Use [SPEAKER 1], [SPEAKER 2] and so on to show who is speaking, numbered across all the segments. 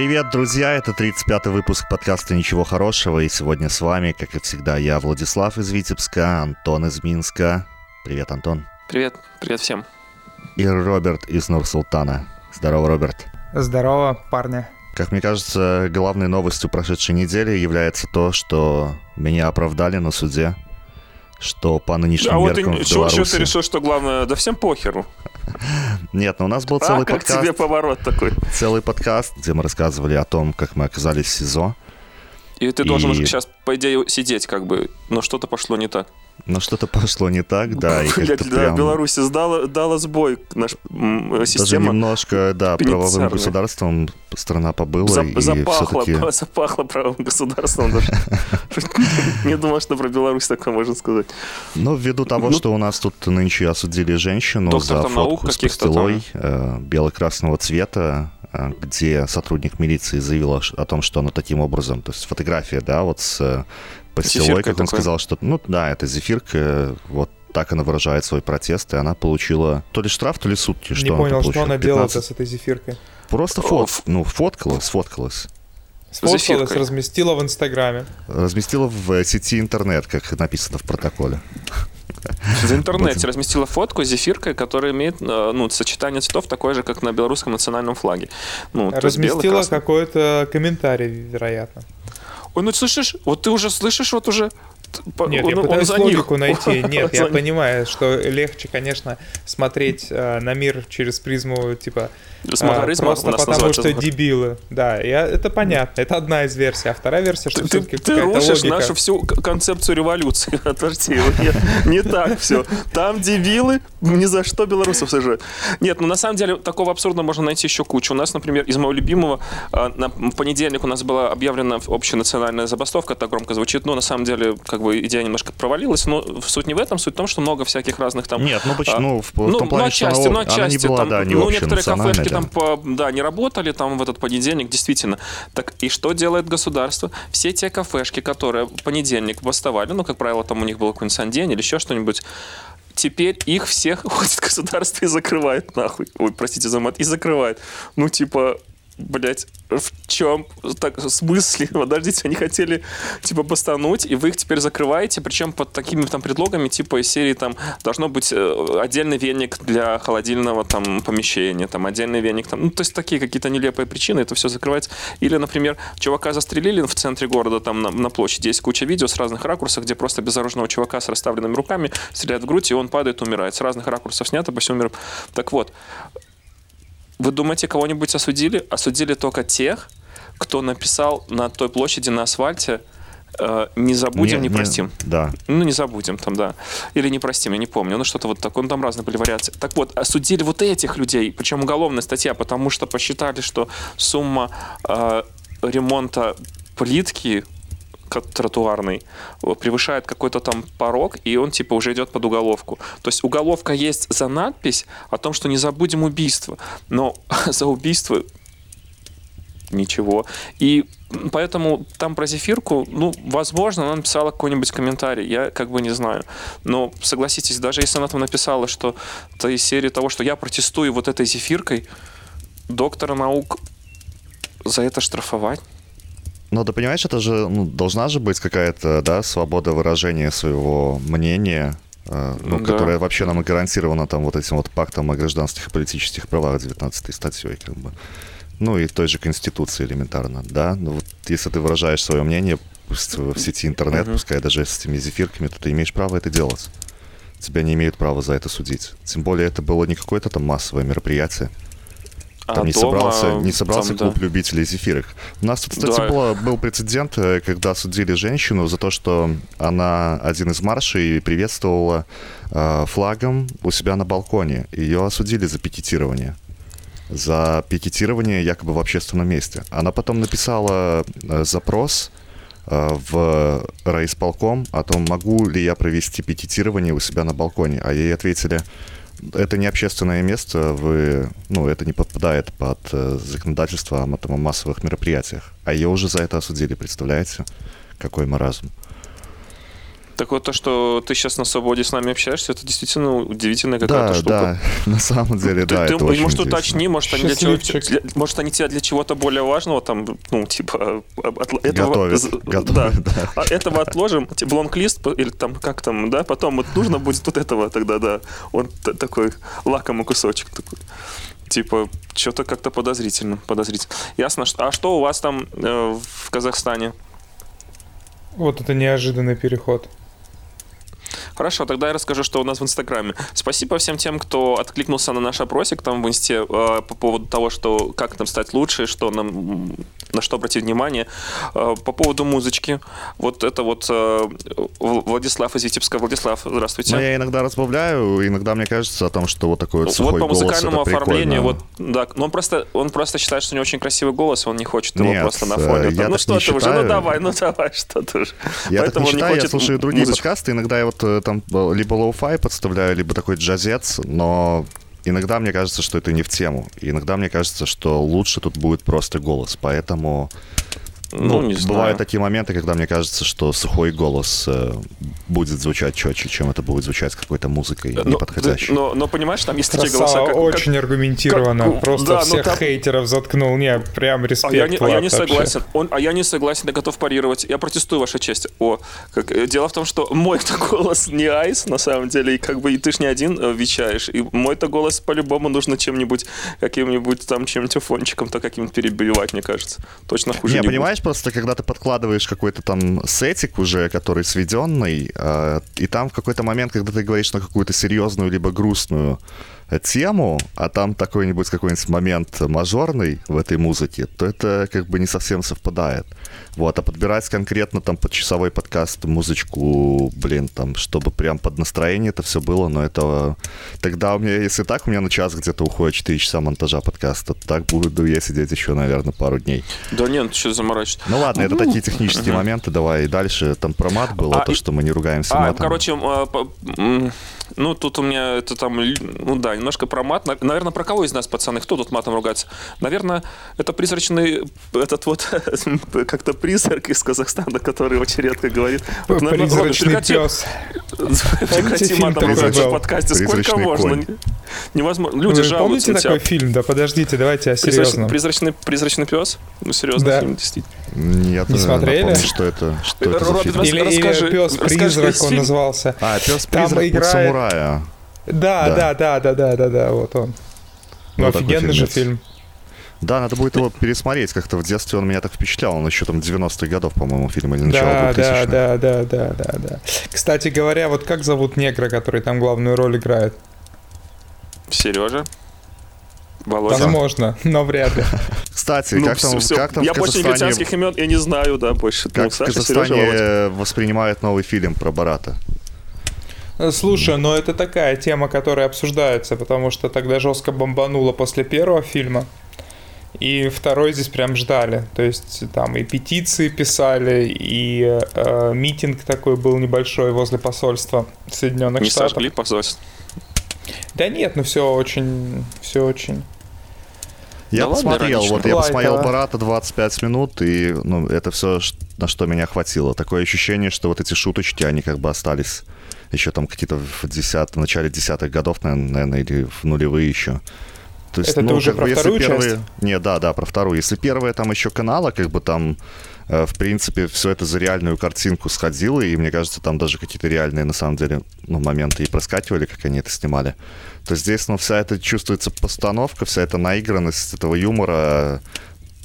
[SPEAKER 1] Привет, друзья! Это 35-й выпуск подкаста «Ничего хорошего», и сегодня с вами, как и всегда, я, Владислав из Витебска, Антон из Минска. Привет, Антон.
[SPEAKER 2] Привет, привет всем.
[SPEAKER 1] И Роберт из Нур-Султана. Здорово, Роберт.
[SPEAKER 3] Здорово, парни.
[SPEAKER 1] Как мне кажется, главной новостью прошедшей недели является то, что меня оправдали на суде, что по нынешним
[SPEAKER 2] а
[SPEAKER 1] меркам
[SPEAKER 2] вот ты,
[SPEAKER 1] в Беларуси...
[SPEAKER 2] что ты решил, что главное, да всем похеру.
[SPEAKER 1] Нет, ну у нас был
[SPEAKER 2] а,
[SPEAKER 1] целый
[SPEAKER 2] как
[SPEAKER 1] подкаст.
[SPEAKER 2] тебе поворот такой.
[SPEAKER 1] Целый подкаст, где мы рассказывали о том, как мы оказались в СИЗО.
[SPEAKER 2] И ты должен
[SPEAKER 1] И-
[SPEAKER 2] уже сейчас, по идее, сидеть как бы, но что-то пошло не так.
[SPEAKER 1] Но что-то пошло не так, да,
[SPEAKER 2] Блядь, да,
[SPEAKER 1] прям...
[SPEAKER 2] Беларусь дала, дала сбой наш
[SPEAKER 1] Даже
[SPEAKER 2] система.
[SPEAKER 1] немножко, да, правовым государством страна побыла,
[SPEAKER 2] Зап-
[SPEAKER 1] и
[SPEAKER 2] запахло,
[SPEAKER 1] все-таки...
[SPEAKER 2] запахло правым государством даже. Не думал, что про Беларусь такое можно сказать.
[SPEAKER 1] Ну, ввиду того,
[SPEAKER 2] Ну,
[SPEAKER 1] что у нас тут нынче осудили женщину за фотку с пастилой э, бело-красного цвета, э, где сотрудник милиции заявила ш- о том, что она таким образом, то есть фотография, да, вот с
[SPEAKER 2] Зефиркой
[SPEAKER 1] как он
[SPEAKER 2] такой.
[SPEAKER 1] сказал, что, ну, да, это зефирка, вот так она выражает свой протест, и она получила то ли штраф, то ли сутки. Что
[SPEAKER 3] не
[SPEAKER 1] она
[SPEAKER 3] понял, что она делала-то
[SPEAKER 1] 15?
[SPEAKER 3] с этой зефиркой.
[SPEAKER 1] Просто фот, ну, фоткалась, сфоткалась.
[SPEAKER 3] Сфоткалась, разместила в Инстаграме.
[SPEAKER 1] Разместила в э, сети интернет, как написано в протоколе.
[SPEAKER 2] В интернете разместила фотку с зефиркой, которая имеет э, ну, сочетание цветов такое же, как на белорусском национальном флаге. Ну,
[SPEAKER 3] Разместила какой-то комментарий, вероятно.
[SPEAKER 2] Ой, ну слышишь, вот ты уже слышишь, вот уже...
[SPEAKER 3] Нет,
[SPEAKER 2] он-
[SPEAKER 3] я
[SPEAKER 2] он
[SPEAKER 3] пытаюсь
[SPEAKER 2] них.
[SPEAKER 3] логику найти. Нет, я
[SPEAKER 2] них.
[SPEAKER 3] понимаю, что легче, конечно, смотреть э, на мир через призму, типа, э, просто потому что дебилы. Да, я, это понятно. Это одна из версий. А вторая версия, что
[SPEAKER 2] Ты,
[SPEAKER 3] все-таки
[SPEAKER 2] ты
[SPEAKER 3] какая-то
[SPEAKER 2] рушишь нашу всю концепцию революции. Нет, не так все. Там дебилы, ни за что белорусов сажают. Нет, ну на самом деле такого абсурда можно найти еще кучу. У нас, например, из моего любимого, э, на понедельник у нас была объявлена общенациональная забастовка, так громко звучит, но на самом деле как бы идея немножко провалилась, но суть не в этом, суть в том, что много всяких разных там
[SPEAKER 1] Нет, ну почему?
[SPEAKER 2] А,
[SPEAKER 1] Ну, в, в
[SPEAKER 2] ну,
[SPEAKER 1] том плане,
[SPEAKER 2] ну,
[SPEAKER 1] что
[SPEAKER 2] отчасти,
[SPEAKER 1] она,
[SPEAKER 2] ну,
[SPEAKER 1] она не
[SPEAKER 2] отчасти.
[SPEAKER 1] была,
[SPEAKER 2] там,
[SPEAKER 1] да, не
[SPEAKER 2] ну, некоторые кафешки
[SPEAKER 1] да.
[SPEAKER 2] там, по, да, не работали там в этот понедельник, действительно. Так и что делает государство? Все те кафешки, которые в понедельник бастовали, ну, как правило, там у них был какой-нибудь сандень или еще что-нибудь, теперь их всех ходит государство и закрывает нахуй. Ой, простите за мат. И закрывает. Ну, типа, блять, в чем так, в смысле? Подождите, они хотели, типа, бастануть, и вы их теперь закрываете, причем под такими там предлогами, типа, из серии там должно быть э, отдельный веник для холодильного там помещения, там отдельный веник там, ну, то есть такие какие-то нелепые причины, это все закрывается. Или, например, чувака застрелили в центре города, там на, на площади, есть куча видео с разных ракурсов, где просто безоружного чувака с расставленными руками стреляют в грудь, и он падает, умирает. С разных ракурсов снято по всему миру. Так вот, вы думаете, кого-нибудь осудили? Осудили только тех, кто написал на той площади на асфальте э, «Не забудем, не, простим».
[SPEAKER 1] Да.
[SPEAKER 2] Ну, не забудем там, да. Или не простим, я не помню. Ну, что-то вот такое. Ну, там разные были вариации. Так вот, осудили вот этих людей, причем уголовная статья, потому что посчитали, что сумма э, ремонта плитки тротуарный э, превышает какой-то там порог, и он типа уже идет под уголовку. То есть уголовка есть за надпись о том, что не забудем убийство, но за убийство ничего. И поэтому там про зефирку, ну, возможно, она написала какой-нибудь комментарий, я как бы не знаю. Но согласитесь, даже если она там написала, что это из серии того, что я протестую вот этой зефиркой, доктора наук за это штрафовать.
[SPEAKER 1] Но ты понимаешь, это же ну, должна же быть какая-то да, свобода выражения своего мнения, э, ну,
[SPEAKER 2] Да.
[SPEAKER 1] которая вообще нам и гарантирована там вот этим вот пактом о гражданских и политических правах 19 статьей, как бы. Ну и той же Конституции элементарно, да. Ну вот если ты выражаешь свое мнение пусть в сети интернет,
[SPEAKER 2] Мгм.
[SPEAKER 1] пускай даже с этими зефирками, то ты имеешь право это делать. Тебя не имеют права за это судить. Тем более это было не какое-то там массовое мероприятие. Там
[SPEAKER 2] А
[SPEAKER 1] не
[SPEAKER 2] дома,
[SPEAKER 1] собрался, не собрался
[SPEAKER 2] там,
[SPEAKER 1] клуб
[SPEAKER 2] да.
[SPEAKER 1] любителей зефирок. У нас тут, кстати,
[SPEAKER 2] Да.
[SPEAKER 1] было- был прецедент, э, когда судили женщину за то, что она один из маршей приветствовала э, флагом у себя на балконе. Ее осудили за пикетирование. За пикетирование якобы в общественном месте. Она потом написала э, запрос э, в райисполком о том, могу ли я провести пикетирование у себя на балконе. А ей ответили, это не общественное место, вы, ну, это не подпадает под э, законодательство о, массовых мероприятиях. А ее уже за это осудили, представляете? Какой маразм.
[SPEAKER 2] Так вот то, что ты сейчас на свободе с нами общаешься, это действительно удивительная какая-то
[SPEAKER 1] Да,
[SPEAKER 2] штука.
[SPEAKER 1] да, на самом деле,
[SPEAKER 2] Ты,
[SPEAKER 1] да,
[SPEAKER 2] ты,
[SPEAKER 1] это очень
[SPEAKER 2] может, уточни, может, они, для чего, для- может, они тебя для чего-то более важного, там, ну, типа, от- этого,
[SPEAKER 1] Готовят,
[SPEAKER 2] з-
[SPEAKER 1] готовят,
[SPEAKER 2] да.
[SPEAKER 1] да.
[SPEAKER 2] А этого отложим, типа, блонг-лист, по- или там, как там, да, потом вот нужно будет вот этого тогда, да. Он т- такой лакомый кусочек такой. Типа, что-то как-то подозрительно, подозрительно. Ясно. что- А что у вас там э, в Казахстане?
[SPEAKER 3] Вот это неожиданный переход.
[SPEAKER 2] Хорошо, тогда я расскажу, что у нас в Инстаграме. Спасибо всем тем, кто откликнулся на наш опросик там в Инсте э, по поводу того, что как нам стать лучше, что нам, на что обратить внимание. Э, по поводу музычки. Вот это вот э, Владислав из Витебска. Владислав, здравствуйте.
[SPEAKER 1] Но я иногда разбавляю, иногда мне кажется о том, что вот такой вот сухой
[SPEAKER 2] вот по
[SPEAKER 1] голос,
[SPEAKER 2] музыкальному
[SPEAKER 1] это
[SPEAKER 2] оформлению, вот, да, но он просто, он просто считает, что у него очень красивый голос, он не хочет его
[SPEAKER 1] Нет,
[SPEAKER 2] просто на
[SPEAKER 1] э,
[SPEAKER 2] фоне.
[SPEAKER 1] я
[SPEAKER 2] ну
[SPEAKER 1] так
[SPEAKER 2] что
[SPEAKER 1] не
[SPEAKER 2] ты уже,
[SPEAKER 1] считаю.
[SPEAKER 2] ну давай, ну давай, что ты уже.
[SPEAKER 1] Я так
[SPEAKER 2] Поэтому
[SPEAKER 1] не
[SPEAKER 2] он не
[SPEAKER 1] считаю, я
[SPEAKER 2] хочет
[SPEAKER 1] слушаю другие
[SPEAKER 2] музычку.
[SPEAKER 1] подкасты, иногда я вот э, там э, либо lo-fi подставляю, либо такой джазец, но иногда мне кажется, что это не в тему. Иногда мне кажется, что лучше тут будет просто голос, поэтому...
[SPEAKER 2] Ну, не
[SPEAKER 1] бывают
[SPEAKER 2] знаю.
[SPEAKER 1] такие моменты, когда мне кажется, что сухой голос э, будет звучать четче, чем это будет звучать с какой-то музыкой
[SPEAKER 2] Но,
[SPEAKER 1] неподходящей.
[SPEAKER 2] но, но понимаешь, там есть такие
[SPEAKER 3] Красава,
[SPEAKER 2] голоса, как, как-
[SPEAKER 3] очень аргументированно.
[SPEAKER 2] как-
[SPEAKER 3] Просто
[SPEAKER 2] да, ну
[SPEAKER 3] всех
[SPEAKER 2] там-
[SPEAKER 3] хейтеров заткнул. Не, прям респект.
[SPEAKER 2] А я не, а я не согласен. Он, а я не согласен, я готов парировать. Я протестую, Ваша честь. О, как, э, дело в том, что мой-то голос не айс, на самом деле, и как бы и ты ж не один э, вещаешь. И мой-то голос по-любому нужно чем-нибудь, каким-нибудь там чем-нибудь фончиком-то каким-то перебивать, мне кажется. Точно хуже
[SPEAKER 1] Не,
[SPEAKER 2] не,
[SPEAKER 1] понимаешь, просто когда ты подкладываешь какой-то там сетик уже, который сведенный, э, и там в какой-то момент, когда ты говоришь на какую-то серьезную либо грустную тему, а там такой-нибудь какой-нибудь момент мажорный в этой музыке, то это как бы не совсем совпадает. Вот, а подбирать конкретно там под часовой подкаст музычку, блин, там, чтобы прям под настроение это все было, но это... Тогда у меня, если так, у меня на час где-то уходит 4 часа монтажа подкаста, так буду я сидеть еще, наверное, пару дней.
[SPEAKER 2] Да нет, ну что заморачивать.
[SPEAKER 1] Ну ладно, это такие технические моменты, давай. И дальше там про мат было,
[SPEAKER 2] А,
[SPEAKER 1] то, что мы не ругаемся
[SPEAKER 2] А,
[SPEAKER 1] матом.
[SPEAKER 2] короче, а, ну тут у меня это там, ну да, немножко про мат. На- Наверное, про кого из нас, пацаны, кто тут матом ругается? Наверное, это призрачный, этот вот как-то призрак из Казахстана, который очень редко говорит. Вот, наверное, Робин,
[SPEAKER 3] Призрачный
[SPEAKER 2] прекрати-
[SPEAKER 3] пес.
[SPEAKER 2] Прекрати матом ругаться в подкасте. Сколько
[SPEAKER 1] Призрачный
[SPEAKER 2] можно?
[SPEAKER 1] конь.
[SPEAKER 2] Невозможно. Люди
[SPEAKER 3] Вы
[SPEAKER 2] жалуются
[SPEAKER 3] помните такой фильм? Да подождите, давайте о
[SPEAKER 2] Призрачный,
[SPEAKER 3] серьезном.
[SPEAKER 2] призрачный, призрачный пес? Ну, серьезно,
[SPEAKER 3] Да.
[SPEAKER 2] фильм, действительно.
[SPEAKER 1] Нет,
[SPEAKER 3] Не
[SPEAKER 1] э,
[SPEAKER 3] смотрели?
[SPEAKER 1] напомни, что это, что это за
[SPEAKER 2] Робин,
[SPEAKER 1] фильм?
[SPEAKER 2] рас-
[SPEAKER 3] Или,
[SPEAKER 2] расскажи-
[SPEAKER 3] или пес
[SPEAKER 2] расскажи
[SPEAKER 3] призрак
[SPEAKER 2] весь
[SPEAKER 3] он назывался.
[SPEAKER 1] А, пес
[SPEAKER 3] Там
[SPEAKER 1] призрак
[SPEAKER 3] играет-
[SPEAKER 1] самурая.
[SPEAKER 3] Да,
[SPEAKER 1] Да.
[SPEAKER 3] да, да, да, да, да, да, вот он. Ну,
[SPEAKER 1] Вот такой
[SPEAKER 3] офигенный же фильм.
[SPEAKER 1] Да, надо будет его пересмотреть. Как-то в детстве он меня так впечатлял. Он еще там 90-х годов, по-моему, фильм или начало
[SPEAKER 3] Да,
[SPEAKER 1] 2000-х.
[SPEAKER 3] да, да, да, да, да, да. Кстати говоря, вот как зовут негра, который там главную роль играет?
[SPEAKER 2] Сережа? Володя?
[SPEAKER 3] Возможно, но вряд ли.
[SPEAKER 1] Кстати,
[SPEAKER 2] Ну,
[SPEAKER 1] как
[SPEAKER 2] всё,
[SPEAKER 1] там,
[SPEAKER 2] всё.
[SPEAKER 1] как там
[SPEAKER 2] я
[SPEAKER 1] в
[SPEAKER 2] больше
[SPEAKER 1] Казахстане,
[SPEAKER 2] негритянских имен я не знаю, да, больше.
[SPEAKER 1] как
[SPEAKER 2] ну,
[SPEAKER 1] в Казахстане
[SPEAKER 2] Сережа,
[SPEAKER 1] э, воспринимают новый фильм про Барата?
[SPEAKER 3] Слушай, но это такая тема, которая обсуждается, потому что тогда жестко бомбануло после первого фильма. И второй здесь прям ждали. То есть там и петиции писали, и э, митинг такой был небольшой возле посольства Соединенных
[SPEAKER 2] Не
[SPEAKER 3] Штатов.
[SPEAKER 2] сожгли посольство.
[SPEAKER 3] Да нет, ну все очень, все очень.
[SPEAKER 1] Я
[SPEAKER 2] Да ладно,
[SPEAKER 1] посмотрел,
[SPEAKER 2] иронично.
[SPEAKER 1] вот я посмотрел
[SPEAKER 3] Лайтово.
[SPEAKER 1] Барата 25 минут, и ну, это все, на что меня хватило. Такое ощущение, что вот эти шуточки, они как бы остались еще там какие-то в, 10, в начале десятых годов, наверное, или в нулевые еще. То
[SPEAKER 3] Это ты уже
[SPEAKER 1] как
[SPEAKER 3] про
[SPEAKER 1] если
[SPEAKER 3] вторую
[SPEAKER 1] первые...
[SPEAKER 3] часть?
[SPEAKER 1] Не, да, да, про вторую. Если первая там еще канала, как бы там, э, в принципе, все это за реальную картинку сходило, и мне кажется, там даже какие-то реальные, на самом деле, ну, моменты и проскакивали, как они это снимали. То здесь, ну, вся эта чувствуется постановка, вся эта наигранность этого юмора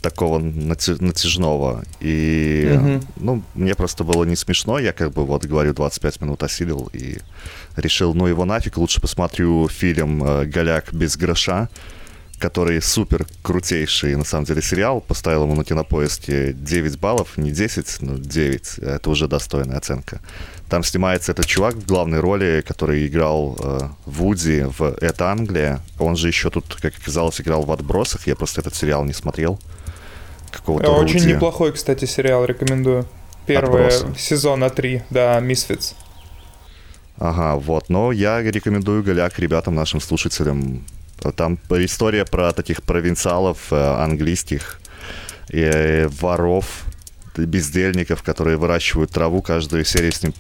[SPEAKER 1] такого натяжного. И,
[SPEAKER 3] Мгм.
[SPEAKER 1] ну, мне просто было не смешно. Я как бы, вот, говорю, 25 минут осилил и решил, ну, его нафиг, лучше посмотрю фильм э, «Голяк без гроша», который супер крутейший, на самом деле, сериал. Поставил ему на кинопоиске 9 баллов, не 10, но 9. Это уже достойная оценка. Там снимается этот чувак в главной роли, который играл э, Вуди в «Это Англия». Он же еще тут, как оказалось, играл в «Отбросах». Я просто этот сериал не смотрел. Какого-то
[SPEAKER 3] Очень
[SPEAKER 1] Вуди.
[SPEAKER 3] неплохой, кстати, сериал, рекомендую. Первый
[SPEAKER 1] Отбросы.
[SPEAKER 3] сезона 3, да, Misfits.
[SPEAKER 1] Ага, вот. Но я рекомендую «Голяк» ребятам, нашим слушателям. Там история про таких провинциалов э, английских, э, воров, бездельников, которые выращивают траву. Каждую серию с ним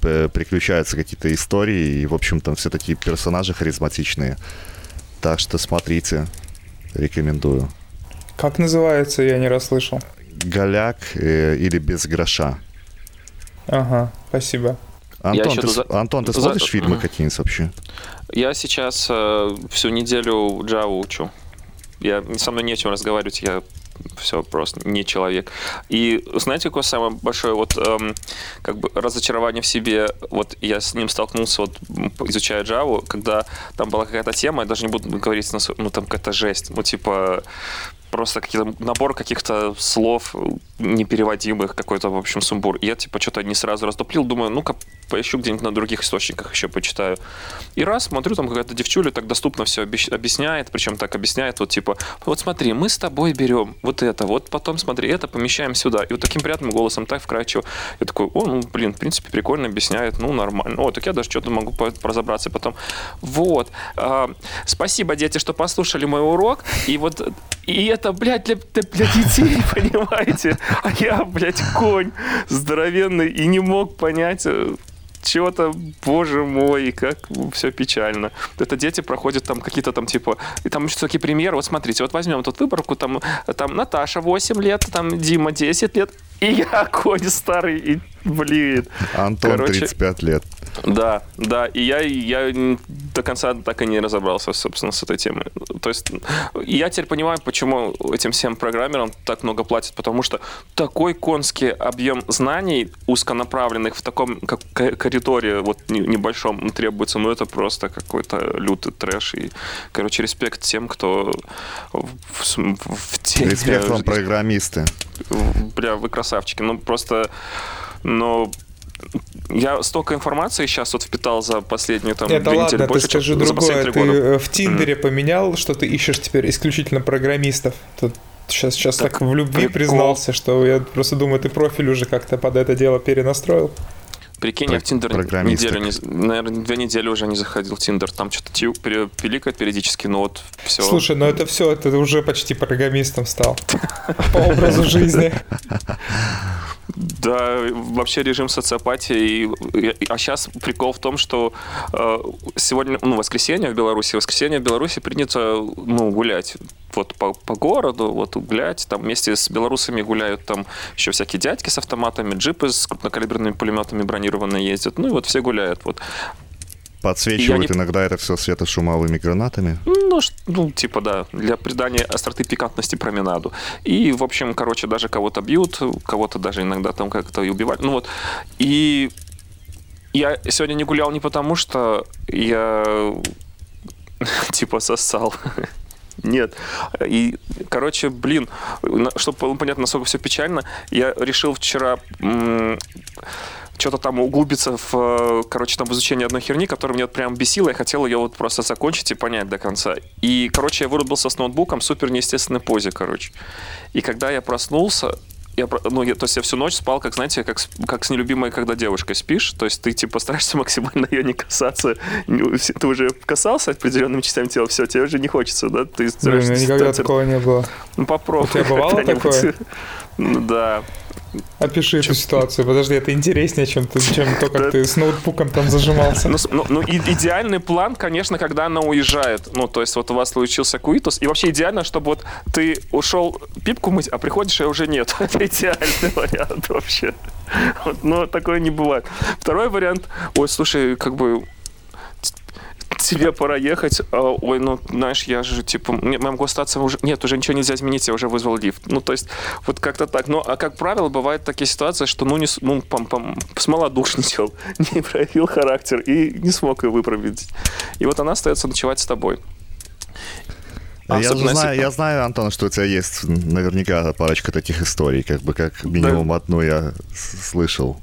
[SPEAKER 1] приключаются какие-то истории, и, в общем, там все такие персонажи харизматичные. Так что смотрите, рекомендую.
[SPEAKER 3] Как называется, я не расслышал.
[SPEAKER 1] Голяк э, или без гроша.
[SPEAKER 3] Ага, спасибо.
[SPEAKER 1] Антон, ты, за... Антон, ты смотришь за... фильмы какие-нибудь вообще?
[SPEAKER 2] Я сейчас э, всю неделю Java учу. Я, со мной не о чем разговаривать, я все просто не человек. И знаете, какое самое большое вот эм, как бы разочарование в себе? Вот я с ним столкнулся, вот изучая Java, когда там была какая-то тема, я даже не буду говорить, ну там какая-то жесть, ну типа просто какие-то набор каких-то слов непереводимых, какой-то, в общем, сумбур. Я, типа, что-то не сразу раздуплил, думаю, ну-ка, поищу где-нибудь на других источниках еще почитаю. И раз, смотрю, там какая-то девчуля так доступно все объясняет, причем так объясняет, вот, типа, вот смотри, мы с тобой берем вот это, вот потом, смотри, это помещаем сюда. И вот таким приятным голосом, так вкрадчиво. Я такой, о, ну, блин, в принципе, прикольно объясняет, ну, нормально. О, так я даже что-то могу разобраться потом. Вот. А, спасибо, дети, что послушали мой урок. И вот и это, блядь, для, для, для детей, понимаете? А я, блядь, конь здоровенный и не мог понять, э, чего-то, боже мой, как все печально. Это дети проходят там какие-то там типа, и там еще такие примеры, вот смотрите, вот возьмем тут выборку, там, там Наташа 8 лет, там Дима 10 лет, и я конь старый, и блин.
[SPEAKER 1] Антон Короче, 35 лет.
[SPEAKER 2] Да, да, и я, я до конца так и не разобрался, собственно, с этой темой. То есть я теперь понимаю, почему этим всем программерам так много платят, потому что такой конский объем знаний узконаправленных в таком как коридоре вот небольшом требуется, ну это просто какой-то лютый трэш. И, короче, респект тем, кто в, в, в теме...
[SPEAKER 1] Респект вам, программисты.
[SPEAKER 2] Бля, вы красавчики. Ну, просто... Но я столько информации сейчас вот впитал за последнюю там
[SPEAKER 3] Это две ладно, недели больше, ты скажи чем другое. Ты года. Э, в Тиндере mm. поменял, что ты ищешь теперь исключительно программистов. Тут сейчас, сейчас так, так в любви прикол. признался, что я просто думаю, ты профиль уже как-то под это дело перенастроил.
[SPEAKER 2] Прикинь, Про- я в Тиндер неделю, не, наверное, две недели уже не заходил в Тиндер. Там что-то тью, пиликает периодически, но вот все.
[SPEAKER 3] Слушай, ну это все, это уже почти программистом стал. По образу жизни.
[SPEAKER 2] Да, вообще режим социопатии. И, а сейчас прикол в том, что э, сегодня, ну, воскресенье в Беларуси, воскресенье в Беларуси принято, ну, гулять вот по, по городу, вот гулять, там вместе с белорусами гуляют там еще всякие дядьки с автоматами, джипы с крупнокалиберными пулеметами бронированные ездят, ну и вот все гуляют. Вот
[SPEAKER 1] Подсвечивают не... иногда это все светошумовыми гранатами.
[SPEAKER 2] Ну, ну, типа, да, для придания остроты пикантности променаду. И, в общем, короче, даже кого-то бьют, кого-то даже иногда там как-то и убивают. Ну вот. И я сегодня не гулял не потому, что я типа сосал. Нет. И, короче, блин, чтобы было понятно, насколько все печально, я решил вчера что-то там углубиться в, э, короче, там в изучение одной херни, которая меня вот прям бесила, я хотел ее вот просто закончить и понять до конца. И, короче, я вырубился с ноутбуком в супер неестественной позе, короче. И когда я проснулся, я, ну, я, то есть я всю ночь спал, как, знаете, как, как с нелюбимой, когда девушкой спишь. То есть ты, типа, стараешься максимально ее не касаться. Ты уже касался определенными частями тела, все, тебе уже не хочется, да? Ты
[SPEAKER 3] Блин, никогда такого не было.
[SPEAKER 2] Ну, попробуй.
[SPEAKER 3] У тебя бывало такое?
[SPEAKER 2] Ну, да.
[SPEAKER 3] Опиши чем... эту ситуацию. Подожди, это интереснее, чем, ты, чем то, как ты с ноутбуком там зажимался.
[SPEAKER 2] Ну, ну, ну идеальный план, конечно, когда она уезжает. Ну, то есть вот у вас случился куитус. И вообще идеально, чтобы вот ты ушел пипку мыть, а приходишь, и уже нет. Это идеальный вариант вообще. но такое не бывает. Второй вариант. Ой, слушай, как бы тебе пора ехать. А, ой, ну, знаешь, я же, типа, могу остаться уже... Нет, уже ничего нельзя изменить, я уже вызвал лифт. Ну, то есть, вот как-то так. Но, а как правило, бывают такие ситуации, что, ну, не, ну, пам -пам, смолодушничал, не проявил характер и не смог ее выправить. И вот она остается ночевать с тобой.
[SPEAKER 1] А я, знаю, если... я знаю, Антон, что у тебя есть наверняка парочка таких историй, как бы как минимум да. одну я слышал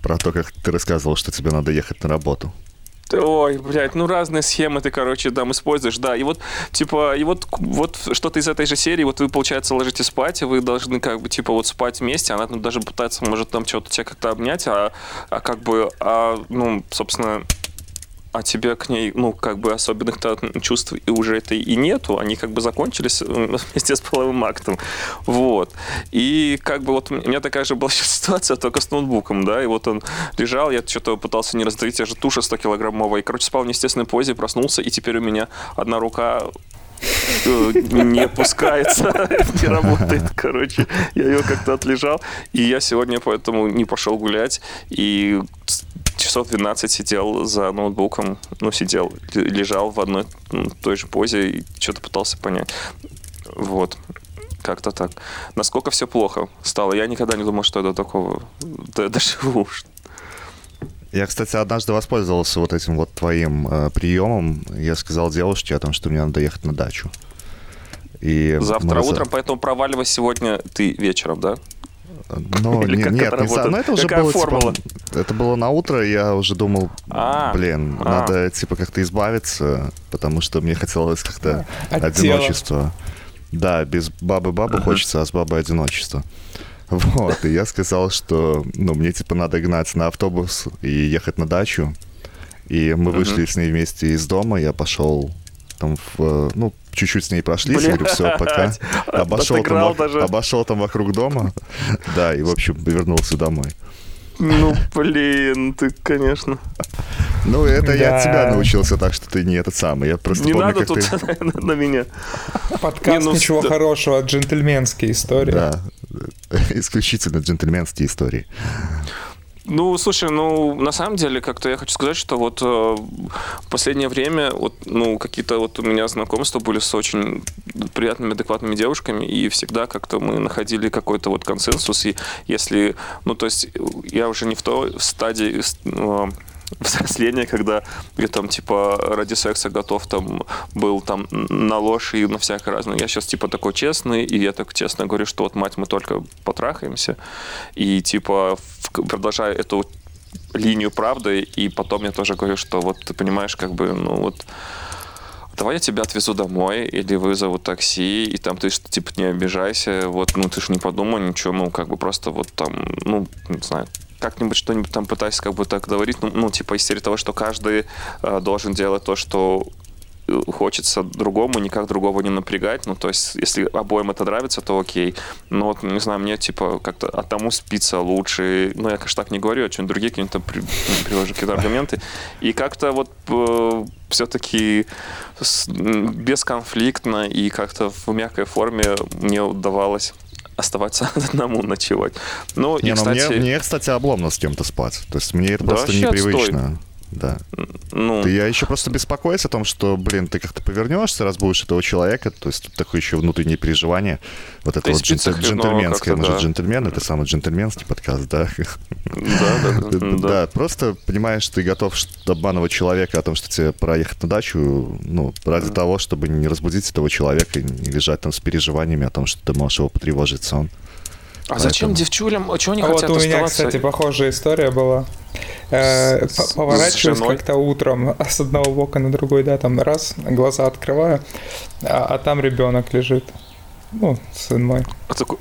[SPEAKER 1] про то, как ты рассказывал, что тебе надо ехать на работу.
[SPEAKER 2] Ой, блядь, ну разные схемы ты, короче, там используешь, да. И вот, типа, и вот, вот что-то из этой же серии, вот вы, получается, ложитесь спать, и вы должны, как бы, типа, вот спать вместе, она там даже пытается, может, там что-то тебя как-то обнять, а, а как бы, а, ну, собственно, а тебе к ней, ну, как бы особенных-то чувств и уже это и нету, они как бы закончились э, вместе с половым актом, вот. И как бы вот у меня такая же была ситуация, только с ноутбуком, да, и вот он лежал, я что-то пытался не раздавить, я же туша 100-килограммовая, и, короче, спал в неестественной позе, проснулся, и теперь у меня одна рука э, не пускается, не работает, короче. Я ее как-то отлежал, и я сегодня поэтому не пошел гулять, и часов 12 сидел за ноутбуком, ну, сидел, лежал в одной ну, той же позе и что-то пытался понять. Вот. Как-то так. Насколько все плохо стало. Я никогда не думал, что я до такого доживу.
[SPEAKER 1] Я, кстати, однажды воспользовался вот этим вот твоим э, приемом. Я сказал девушке о том, что мне надо ехать на дачу.
[SPEAKER 2] И Завтра мы... утром, поэтому проваливай сегодня ты вечером, да?
[SPEAKER 1] Ну, Или не, как нет, это не знаю. Но это уже Какая было, типа, формула? Типа, это было на утро, я уже думал, а, блин, а. надо, типа, как-то избавиться, потому что мне хотелось как-то От одиночества. Да, без бабы-бабы хочется, а с бабой одиночество. Вот, и я сказал, что, ну, мне, типа, надо гнать на автобус и ехать на дачу. И мы вышли с ней вместе из дома, я пошел там в, ну, чуть-чуть с ней прошлись, Блядь. говорю, все, пока. Обошел там, даже. обошел там вокруг дома, да, и, в общем, вернулся домой.
[SPEAKER 2] Ну, блин, ты, конечно.
[SPEAKER 1] Ну, это да. я от тебя научился, так что ты не этот самый. Я просто
[SPEAKER 2] не
[SPEAKER 1] помню,
[SPEAKER 2] надо тут
[SPEAKER 1] ты...
[SPEAKER 2] на меня.
[SPEAKER 3] Подкаст не, ну, «Ничего да. хорошего», джентльменские истории.
[SPEAKER 1] Да, исключительно джентльменские истории.
[SPEAKER 2] Ну, слушай, ну, на самом деле, как-то я хочу сказать, что вот э, последнее время вот, ну, какие-то вот у меня знакомства были с очень приятными, адекватными девушками, и всегда как-то мы находили какой-то вот консенсус, и если, ну, то есть я уже не в той стадии, э, взросление, когда я там, типа, ради секса готов там был там на ложь и на всякое разное. Я сейчас, типа, такой честный, и я так честно говорю, что вот, мать, мы только потрахаемся, и, типа, продолжаю эту линию правды, и потом я тоже говорю, что вот ты понимаешь, как бы, ну вот давай я тебя отвезу домой, или вызову такси, и там ты что, типа, не обижайся, вот, ну, ты же не подумай ничего, ну, как бы просто вот там, ну, не знаю, как-нибудь что-нибудь там пытайся как бы так говорить, ну, ну типа из серии того, что каждый э, должен делать то, что э, хочется другому, никак другого не напрягать. Ну, то есть, если обоим это нравится, то окей. Но вот, не знаю, мне, типа, как-то одному спится лучше. Ну, я, конечно, так не говорю, а что-нибудь другие какие-то при, привожу какие-то аргументы. И как-то вот э, все-таки бесконфликтно и как-то в мягкой форме мне удавалось оставаться одному ночевать. Ну,
[SPEAKER 1] не, и, ну, кстати... мне, мне, кстати, обломно с кем-то спать. То есть мне это да, просто непривычно. Отстой. Да. Ну... Ты, я еще просто беспокоюсь о том, что, блин, ты как-то повернешься, раз будешь этого человека, то есть тут такое еще внутреннее переживание. Вот это вот джент, джентльменское, мы да. же джентльмен, это самый джентльменский подкаст, да?
[SPEAKER 2] Да, да, да.
[SPEAKER 1] Да, просто понимаешь, ты готов обманывать человека о том, что тебе пора ехать на дачу, ну, ради того, чтобы не разбудить этого человека и не лежать там с переживаниями о том, что ты можешь его потревожить сон.
[SPEAKER 2] А Поэтому... зачем девчулям? А чего они а хотят
[SPEAKER 3] Вот у меня, оставаться? кстати, похожая история была. Э, поворачиваюсь как-то утром с одного бока на другой, да, там раз, глаза открываю, а, а там ребенок лежит. Ну, сын мой. А такой...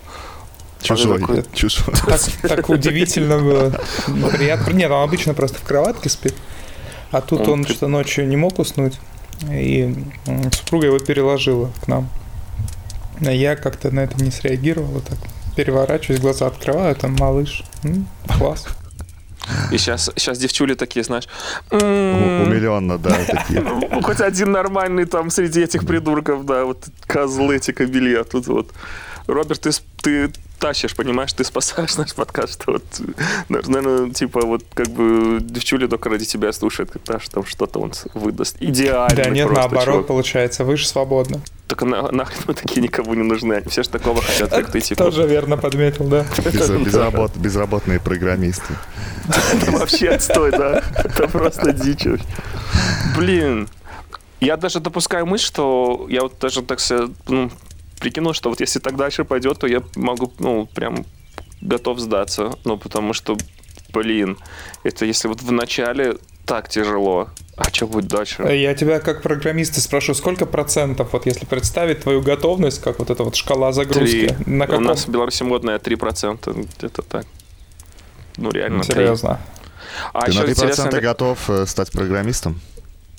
[SPEAKER 1] Чужой, такой... чужой.
[SPEAKER 3] Так, так удивительно было. Приятно. Нет, он обычно просто в кроватке спит. А тут он, он что ночью не мог уснуть. И супруга его переложила к нам. Я как-то на это не среагировал. Так переворачиваюсь, глаза открываю, там малыш. М-м, класс.
[SPEAKER 2] И сейчас, сейчас девчули такие, знаешь...
[SPEAKER 1] Умиленно, да, такие.
[SPEAKER 2] Хоть один нормальный там среди этих придурков, да, вот козлы эти кобели, а тут вот... Роберт, ты, ты тащишь, понимаешь, ты спасаешь наш подкаст. Вот, наверное, типа, вот как бы девчули только ради тебя слушают, когда там что-то он выдаст. Идеально.
[SPEAKER 3] Да нет, наоборот, чувак. получается, вы же свободны.
[SPEAKER 2] Так на, нахрен мы такие никому не нужны. Они все же такого хотят, как ты, типа.
[SPEAKER 3] Тоже верно подметил, да.
[SPEAKER 1] Безработ, безработные программисты.
[SPEAKER 2] Это вообще отстой, да. Это просто дичь. Блин, я даже допускаю мысль, что я вот даже так ну, прикинул, что вот если так дальше пойдет, то я могу, ну, прям готов сдаться. Ну, потому что, блин, это если вот в начале так тяжело, а что будет дальше?
[SPEAKER 3] Я тебя как программиста спрошу, сколько процентов, вот если представить твою готовность, как вот эта вот шкала загрузки?
[SPEAKER 2] 3. На каком... У нас в Беларуси модная 3%, где-то так. Ну, реально
[SPEAKER 3] Серьезно?
[SPEAKER 1] 3. А Ты на 3% интересно... готов э, стать программистом?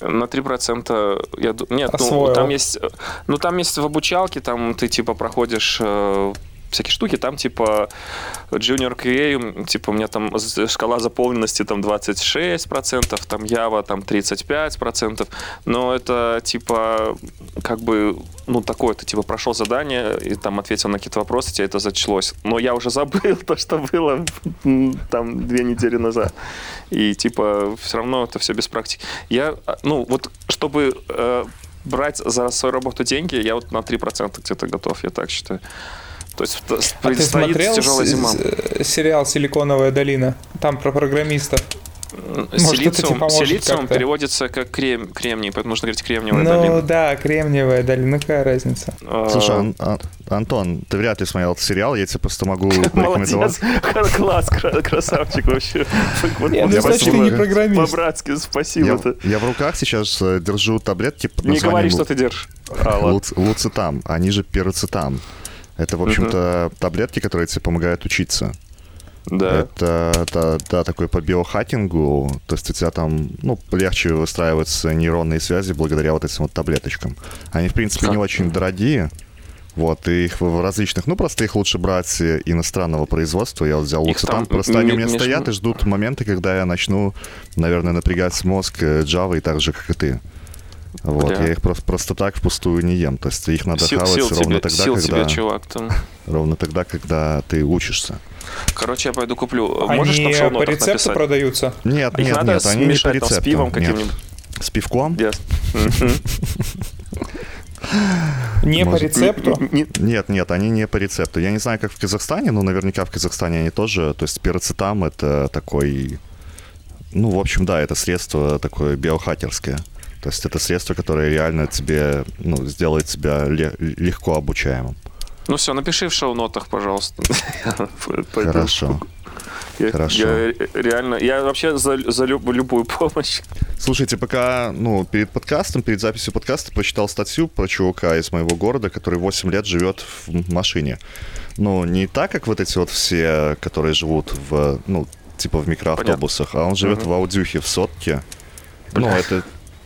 [SPEAKER 2] На 3% я Нет, ну там есть. э, Ну там есть в обучалке, там ты типа проходишь э, всякие штуки, там типа Junior QA, типа у меня там шкала заполненности там 26%, там Java там 35%, но это типа как бы, ну такое, ты типа прошел задание и там ответил на какие-то вопросы, тебе это зачлось. Но я уже забыл то, что было там две недели назад. И типа все равно это все без практики. Я, а, ну вот, чтобы э, брать за свою работу деньги, я вот на 3% где-то готов, я так считаю. То есть
[SPEAKER 3] А ты
[SPEAKER 2] предстоит
[SPEAKER 3] смотрел
[SPEAKER 2] тяжелая зима.
[SPEAKER 3] сериал «Силиконовая долина»? Там про программистов. это
[SPEAKER 2] Силициум,
[SPEAKER 3] тебе поможет
[SPEAKER 2] силициум
[SPEAKER 3] как-то?
[SPEAKER 2] переводится как крем, кремний, поэтому нужно говорить кремниевая
[SPEAKER 3] Ну
[SPEAKER 2] долина.
[SPEAKER 3] да, Кремниевая долина. Ну какая разница?
[SPEAKER 2] А,
[SPEAKER 1] Слушай, Ан- Ан- Антон, ты вряд ли смотрел этот сериал, я тебе просто могу порекомендовать.
[SPEAKER 2] класс, кра- красавчик вообще.
[SPEAKER 3] Ну значит ты не программист.
[SPEAKER 2] По-братски, спасибо.
[SPEAKER 1] Я, я в руках сейчас э, держу таблетки
[SPEAKER 2] Не говори, что ты держишь. А, ладно.
[SPEAKER 1] луц- луцетам, они же пироцетам. Это, в общем-то, таблетки, которые тебе помогают учиться.
[SPEAKER 2] Да.
[SPEAKER 1] Это да, да, такой по биохакингу, то есть у тебя там ну, легче выстраиваются нейронные связи благодаря вот этим вот таблеточкам. Они, в принципе, не очень дорогие, вот, и их в различных, ну, просто их лучше брать иностранного производства. Я вот взял луцетам,
[SPEAKER 2] там
[SPEAKER 1] просто они у меня стоят и ждут моменты, когда я начну, наверное, напрягать мозг э, Java и так же, как и ты. Вот,
[SPEAKER 2] Бля.
[SPEAKER 1] я их просто, просто так впустую не ем. То есть их надо
[SPEAKER 2] Сил,
[SPEAKER 1] хавать
[SPEAKER 2] сил
[SPEAKER 1] ровно
[SPEAKER 2] тебе,
[SPEAKER 1] тогда,
[SPEAKER 2] сил
[SPEAKER 1] когда,
[SPEAKER 2] тебе, чувак. Там.
[SPEAKER 1] ровно тогда, когда ты учишься.
[SPEAKER 2] Короче, я пойду куплю. Можешь
[SPEAKER 3] Они
[SPEAKER 2] там в
[SPEAKER 3] по рецепту
[SPEAKER 2] написать?
[SPEAKER 3] продаются?
[SPEAKER 1] Нет,
[SPEAKER 2] Их
[SPEAKER 1] нет,
[SPEAKER 2] надо
[SPEAKER 1] нет, они не по
[SPEAKER 2] смешать там с
[SPEAKER 1] рецепту.
[SPEAKER 2] пивом каким-нибудь.
[SPEAKER 1] С пивком?
[SPEAKER 2] Yes.
[SPEAKER 3] Не по
[SPEAKER 1] Может,
[SPEAKER 3] рецепту?
[SPEAKER 2] Не-
[SPEAKER 1] Нет, нет, они не по рецепту. Я не знаю, как в Казахстане, но наверняка в Казахстане они тоже. То есть пироцетам это такой... Ну, в общем, да, это средство такое биохакерское. То есть это средство, которое реально тебе, ну, сделает тебя ле- легко обучаемым.
[SPEAKER 2] Ну все, напиши в шоу-нотах, пожалуйста.
[SPEAKER 1] Хорошо.
[SPEAKER 2] Я,
[SPEAKER 1] Хорошо.
[SPEAKER 2] я ре- реально, я вообще за, за люб- любую помощь.
[SPEAKER 1] Слушайте, пока, ну, перед подкастом, перед записью подкаста прочитал статью про чувака из моего города, который 8 лет живет в машине. Ну, не так, как вот эти вот все, которые живут в, ну, типа в микроавтобусах, а он живет
[SPEAKER 2] Мгм.
[SPEAKER 1] в аудюхе, в сотке. Ну,
[SPEAKER 2] Бля.
[SPEAKER 1] это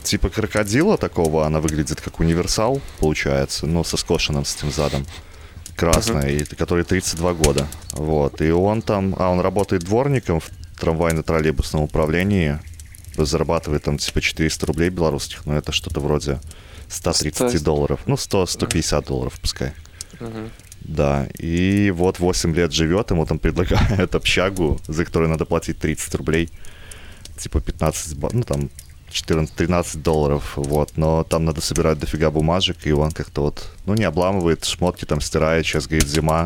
[SPEAKER 1] типа крокодила такого, она выглядит как универсал, получается, ну, со скошенным с этим задом. Красная, и, который 32 года. Вот. И он там, а он работает дворником в трамвайно-троллейбусном управлении, зарабатывает там типа 400 рублей белорусских, но это что-то вроде 130
[SPEAKER 2] Сто-
[SPEAKER 1] долларов. Ну, 100-150 долларов пускай.
[SPEAKER 2] Мгм.
[SPEAKER 1] Да, и вот 8 лет живет, ему там предлагают общагу, за которую надо платить 30 рублей. Типа 15, ба- ну там 14-13 долларов, вот. Но там надо собирать дофига бумажек, и он как-то вот, ну не обламывает, шмотки там стирает, сейчас, говорит, зима.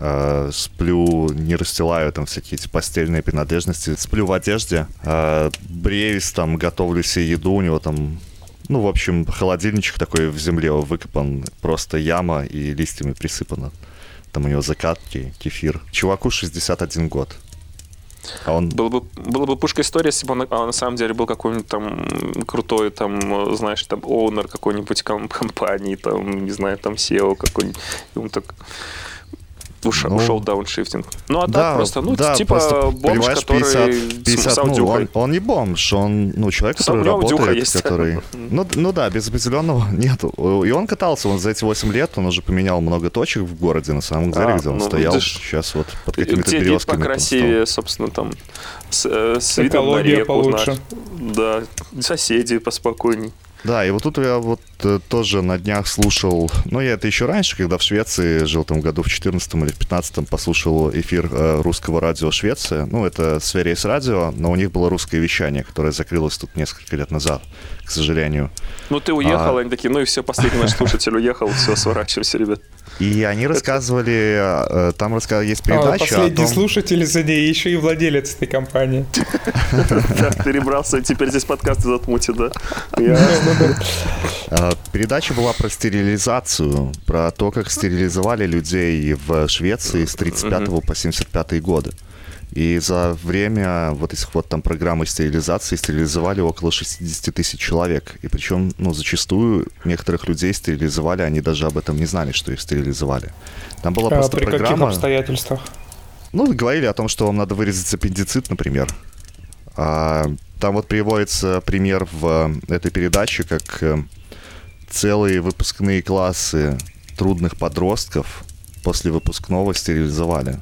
[SPEAKER 1] Э, сплю, не расстилаю там всякие эти постельные принадлежности, сплю в одежде, э, бреюсь там, готовлю себе еду, у него там ну, в общем, холодильничек такой в земле выкопан, просто яма и листьями присыпана. Там у него закатки, кефир. Чуваку 61 год. А он...
[SPEAKER 2] Было бы, было бы пушка история, если бы он а, на самом деле был какой-нибудь там крутой, там, знаешь, там, оунер какой-нибудь ком- компании, там, не знаю, там, SEO какой-нибудь. И он так ушел,
[SPEAKER 1] Ну,
[SPEAKER 2] ушел дауншифтинг. Ну, а
[SPEAKER 1] Да,
[SPEAKER 2] так просто, ну,
[SPEAKER 1] да,
[SPEAKER 2] типа
[SPEAKER 1] просто,
[SPEAKER 2] бомж, который
[SPEAKER 1] 50,
[SPEAKER 2] с-
[SPEAKER 1] 50,
[SPEAKER 2] с
[SPEAKER 1] ну, он, он не бомж, он, ну, человек, который работает,
[SPEAKER 2] есть.
[SPEAKER 1] который... Ну, ну да, без определенного нету. И он катался, он за эти 8 лет, он уже поменял много точек в городе, на самом деле,
[SPEAKER 2] А,
[SPEAKER 1] где он
[SPEAKER 2] ну,
[SPEAKER 1] стоял.
[SPEAKER 2] ты ж-
[SPEAKER 1] Сейчас вот под какими-то
[SPEAKER 2] Где
[SPEAKER 1] березками. там
[SPEAKER 2] покрасивее, собственно, там, с, э, с видом на
[SPEAKER 3] Экология
[SPEAKER 2] реку,
[SPEAKER 3] получше.
[SPEAKER 2] знаешь. Да, соседи поспокойней.
[SPEAKER 1] Да, и вот тут я вот э, тоже на днях слушал, ну, я это еще раньше, когда в Швеции жил, там, году в 14 или в 15 послушал эфир э, русского радио Швеция. Ну, это Сверейс радио, но у них было русское вещание, которое закрылось тут несколько лет назад, к сожалению.
[SPEAKER 2] Ну, ты уехал,
[SPEAKER 1] А.
[SPEAKER 2] они такие, ну и все, последний наш слушатель уехал, все, сворачивайся, ребят.
[SPEAKER 1] И они рассказывали, э, там раска- есть
[SPEAKER 3] А,
[SPEAKER 1] передача о
[SPEAKER 3] Последний
[SPEAKER 1] том...
[SPEAKER 3] слушатель из ней еще и владелец этой компании.
[SPEAKER 2] Да, перебрался, теперь здесь подкасты затмути, да?
[SPEAKER 1] Э, Передача была про стерилизацию, про то, как стерилизовали людей в Швеции с 35 по 75 годы. И за время вот этих вот там программы стерилизации стерилизовали около 60 тысяч человек. И причем, ну, зачастую некоторых людей стерилизовали, они даже об этом не знали, что их стерилизовали. Там была
[SPEAKER 3] А
[SPEAKER 1] просто
[SPEAKER 3] при каких
[SPEAKER 1] программа...
[SPEAKER 3] обстоятельствах?
[SPEAKER 1] Ну, говорили о том, что вам надо вырезать аппендицит, например. А там вот приводится пример в этой передаче, как э, целые выпускные классы трудных подростков после выпускного стерилизовали.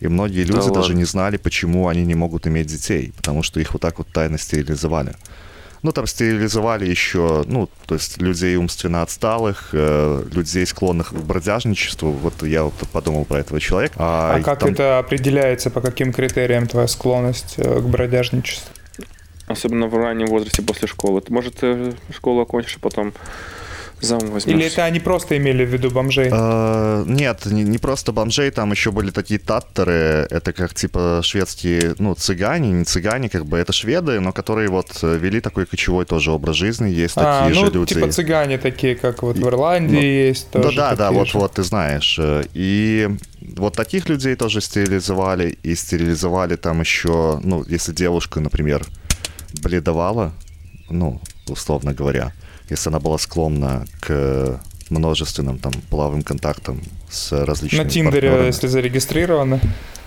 [SPEAKER 1] И многие люди
[SPEAKER 2] Да
[SPEAKER 1] даже
[SPEAKER 2] ладно.
[SPEAKER 1] не знали, почему они не могут иметь детей, потому что их вот так вот тайно стерилизовали. Ну, там стерилизовали еще, ну, то есть людей умственно отсталых, э, людей, склонных к бродяжничеству. Вот я вот подумал про этого человека.
[SPEAKER 3] А
[SPEAKER 1] и
[SPEAKER 3] как
[SPEAKER 1] там-
[SPEAKER 3] это определяется, по каким критериям твоя склонность э, к бродяжничеству?
[SPEAKER 2] Особенно в раннем возрасте после школы. Ты, Может, ты школу окончишь, а потом замуж возьмешь.
[SPEAKER 3] Или это они просто имели в виду бомжей?
[SPEAKER 1] Э, Нет, не, не просто бомжей, там еще были такие таттеры, это как типа шведские, ну, цыгане, не цыгане, как бы это шведы, но которые вот э, вели такой кочевой тоже образ жизни, есть
[SPEAKER 3] А,
[SPEAKER 1] такие
[SPEAKER 3] ну,
[SPEAKER 1] же люди.
[SPEAKER 3] типа цыгане такие, как вот в Ирландии
[SPEAKER 1] ну,
[SPEAKER 3] есть
[SPEAKER 1] Да,
[SPEAKER 3] тоже.
[SPEAKER 1] да, да, вот,
[SPEAKER 3] же.
[SPEAKER 1] вот ты знаешь. Э, И вот таких людей тоже стерилизовали, и стерилизовали там еще, ну, если девушка, например, бледовала, ну, условно говоря, если она была склонна к множественным там половым контактам с различными
[SPEAKER 3] На Тиндере,
[SPEAKER 1] партнерами.
[SPEAKER 3] если зарегистрированы.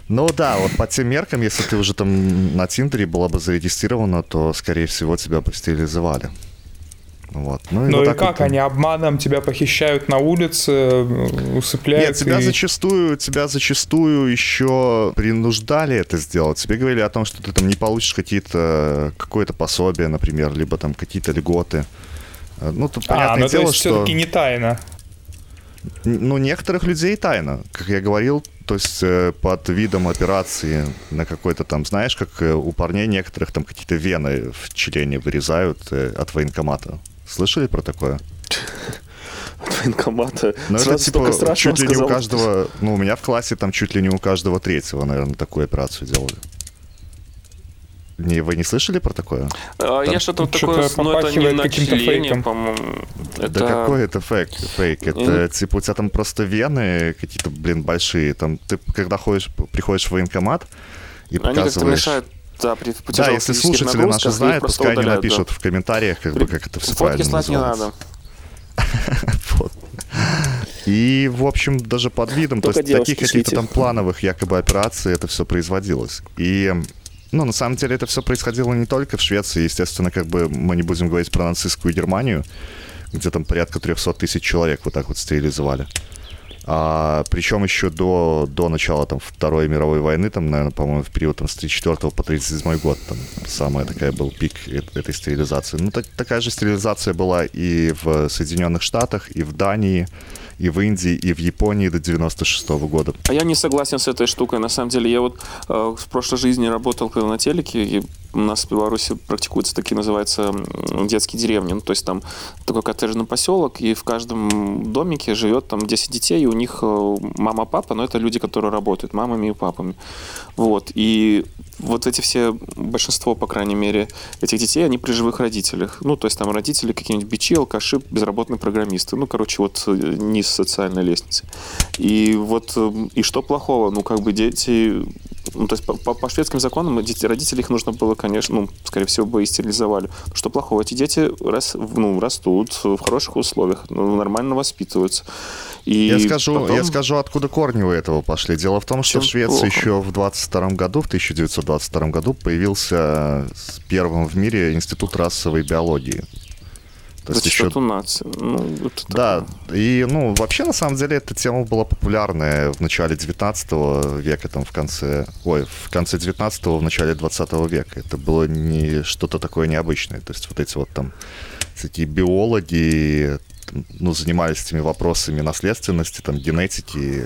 [SPEAKER 1] Ну да, вот по тем меркам, если ты уже там на Тиндере была бы зарегистрирована, то, скорее всего, тебя бы стерилизовали. Вот. Ну,
[SPEAKER 3] Ну
[SPEAKER 1] вот
[SPEAKER 3] и как,
[SPEAKER 1] вот,
[SPEAKER 3] они обманом тебя похищают на улице, э, усыпляют?
[SPEAKER 1] Нет, тебя
[SPEAKER 3] и-
[SPEAKER 1] зачастую, тебя зачастую еще принуждали это сделать. Тебе говорили о том, что ты там не получишь какие-то какое-то пособие, например, либо там какие-то льготы. Э, Ну, тут
[SPEAKER 3] А,
[SPEAKER 1] понятное
[SPEAKER 3] ну то
[SPEAKER 1] дело,
[SPEAKER 3] есть
[SPEAKER 1] что
[SPEAKER 3] все-таки не тайна.
[SPEAKER 1] ну, некоторых людей тайно, как я говорил, то есть э, под видом операции на какой-то там, знаешь, как э, у парней некоторых там какие-то вены в члене вырезают от военкомата. Слышали про такое?
[SPEAKER 2] От военкомата.
[SPEAKER 1] Ну,
[SPEAKER 2] Сразу
[SPEAKER 1] это типа чуть ли не у каждого, ну, у меня в классе там чуть ли не у каждого третьего, наверное, такую операцию делали. Не, вы не слышали про такое?
[SPEAKER 2] А, Я
[SPEAKER 1] Там
[SPEAKER 2] что-то вот такое, ну это не
[SPEAKER 3] попахивает
[SPEAKER 2] на
[SPEAKER 3] каким-то
[SPEAKER 2] члене,
[SPEAKER 3] фейком.
[SPEAKER 2] по-моему. Это...
[SPEAKER 1] Да какой это фейк? Фейк. Это
[SPEAKER 2] Мгм.
[SPEAKER 1] типа у тебя там просто вены какие-то, блин, большие. Там ты когда ходишь, приходишь в военкомат и
[SPEAKER 2] Они
[SPEAKER 1] показываешь...
[SPEAKER 2] мешают, да, при
[SPEAKER 1] Да,
[SPEAKER 2] при тяжелых
[SPEAKER 1] если слушатели наши знают, пускай они
[SPEAKER 2] удаляют, да.
[SPEAKER 1] напишут в комментариях, как бы, как это все
[SPEAKER 2] Фотки
[SPEAKER 1] правильно
[SPEAKER 2] слать не
[SPEAKER 1] называется.
[SPEAKER 2] надо.
[SPEAKER 1] Вот. И, в общем, даже под видом, то
[SPEAKER 2] Только
[SPEAKER 1] есть таких каких-то там плановых якобы операций это все производилось. И, ну, на самом деле это все происходило не только в Швеции, естественно, как бы мы не будем говорить про нацистскую Германию, где там порядка 300 тысяч человек вот так вот стерилизовали. А, причем еще до, до начала там, Второй мировой войны, там, наверное, по-моему, в период там, с 34 по 37 год, там, самая такая был пик э- этой стерилизации. Ну, так- такая же стерилизация была и в Соединенных Штатах, и в Дании, и в Индии, и в Японии до 96 года.
[SPEAKER 2] А я не согласен с этой штукой. На самом деле, я вот э, в прошлой жизни работал когда на телеке, и у нас в Беларуси практикуются такие, называются, детские деревни. Ну, то есть там такой коттеджный поселок, и в каждом домике живет там 10 детей, и у них э, мама-папа, но это люди, которые работают мамами и папами. Вот. И вот эти все, большинство, по крайней мере, этих детей, они при живых родителях. Ну, то есть там родители какие-нибудь бичи, алкаши, безработные программисты. Ну, короче, вот э, низ социальной лестницы. И вот, э, и что плохого? Ну, как бы дети... Ну, то есть по, по- по шведским законам дети, родители их нужно было, конечно, ну, скорее всего, бы и стерилизовали. Что плохого? Эти дети рас, ну, растут в хороших условиях, ну, нормально воспитываются. И
[SPEAKER 1] я, скажу,
[SPEAKER 2] потом-
[SPEAKER 1] я скажу, откуда корни у этого пошли. Дело в том, что
[SPEAKER 2] Чем
[SPEAKER 1] в Швеции
[SPEAKER 2] плохо?
[SPEAKER 1] еще в 22 году, в 1922 году, появился первым в мире институт расовой биологии. То есть еще
[SPEAKER 2] нации. Ну, это
[SPEAKER 1] Да,
[SPEAKER 2] такое.
[SPEAKER 1] и, ну, вообще, на самом деле, эта тема была популярная в начале 19 века, там, в конце, ой, в конце 19 в начале 20 века. Это было не что-то такое необычное. То есть вот эти вот там всякие биологи, ну, занимались этими вопросами наследственности, там, генетики,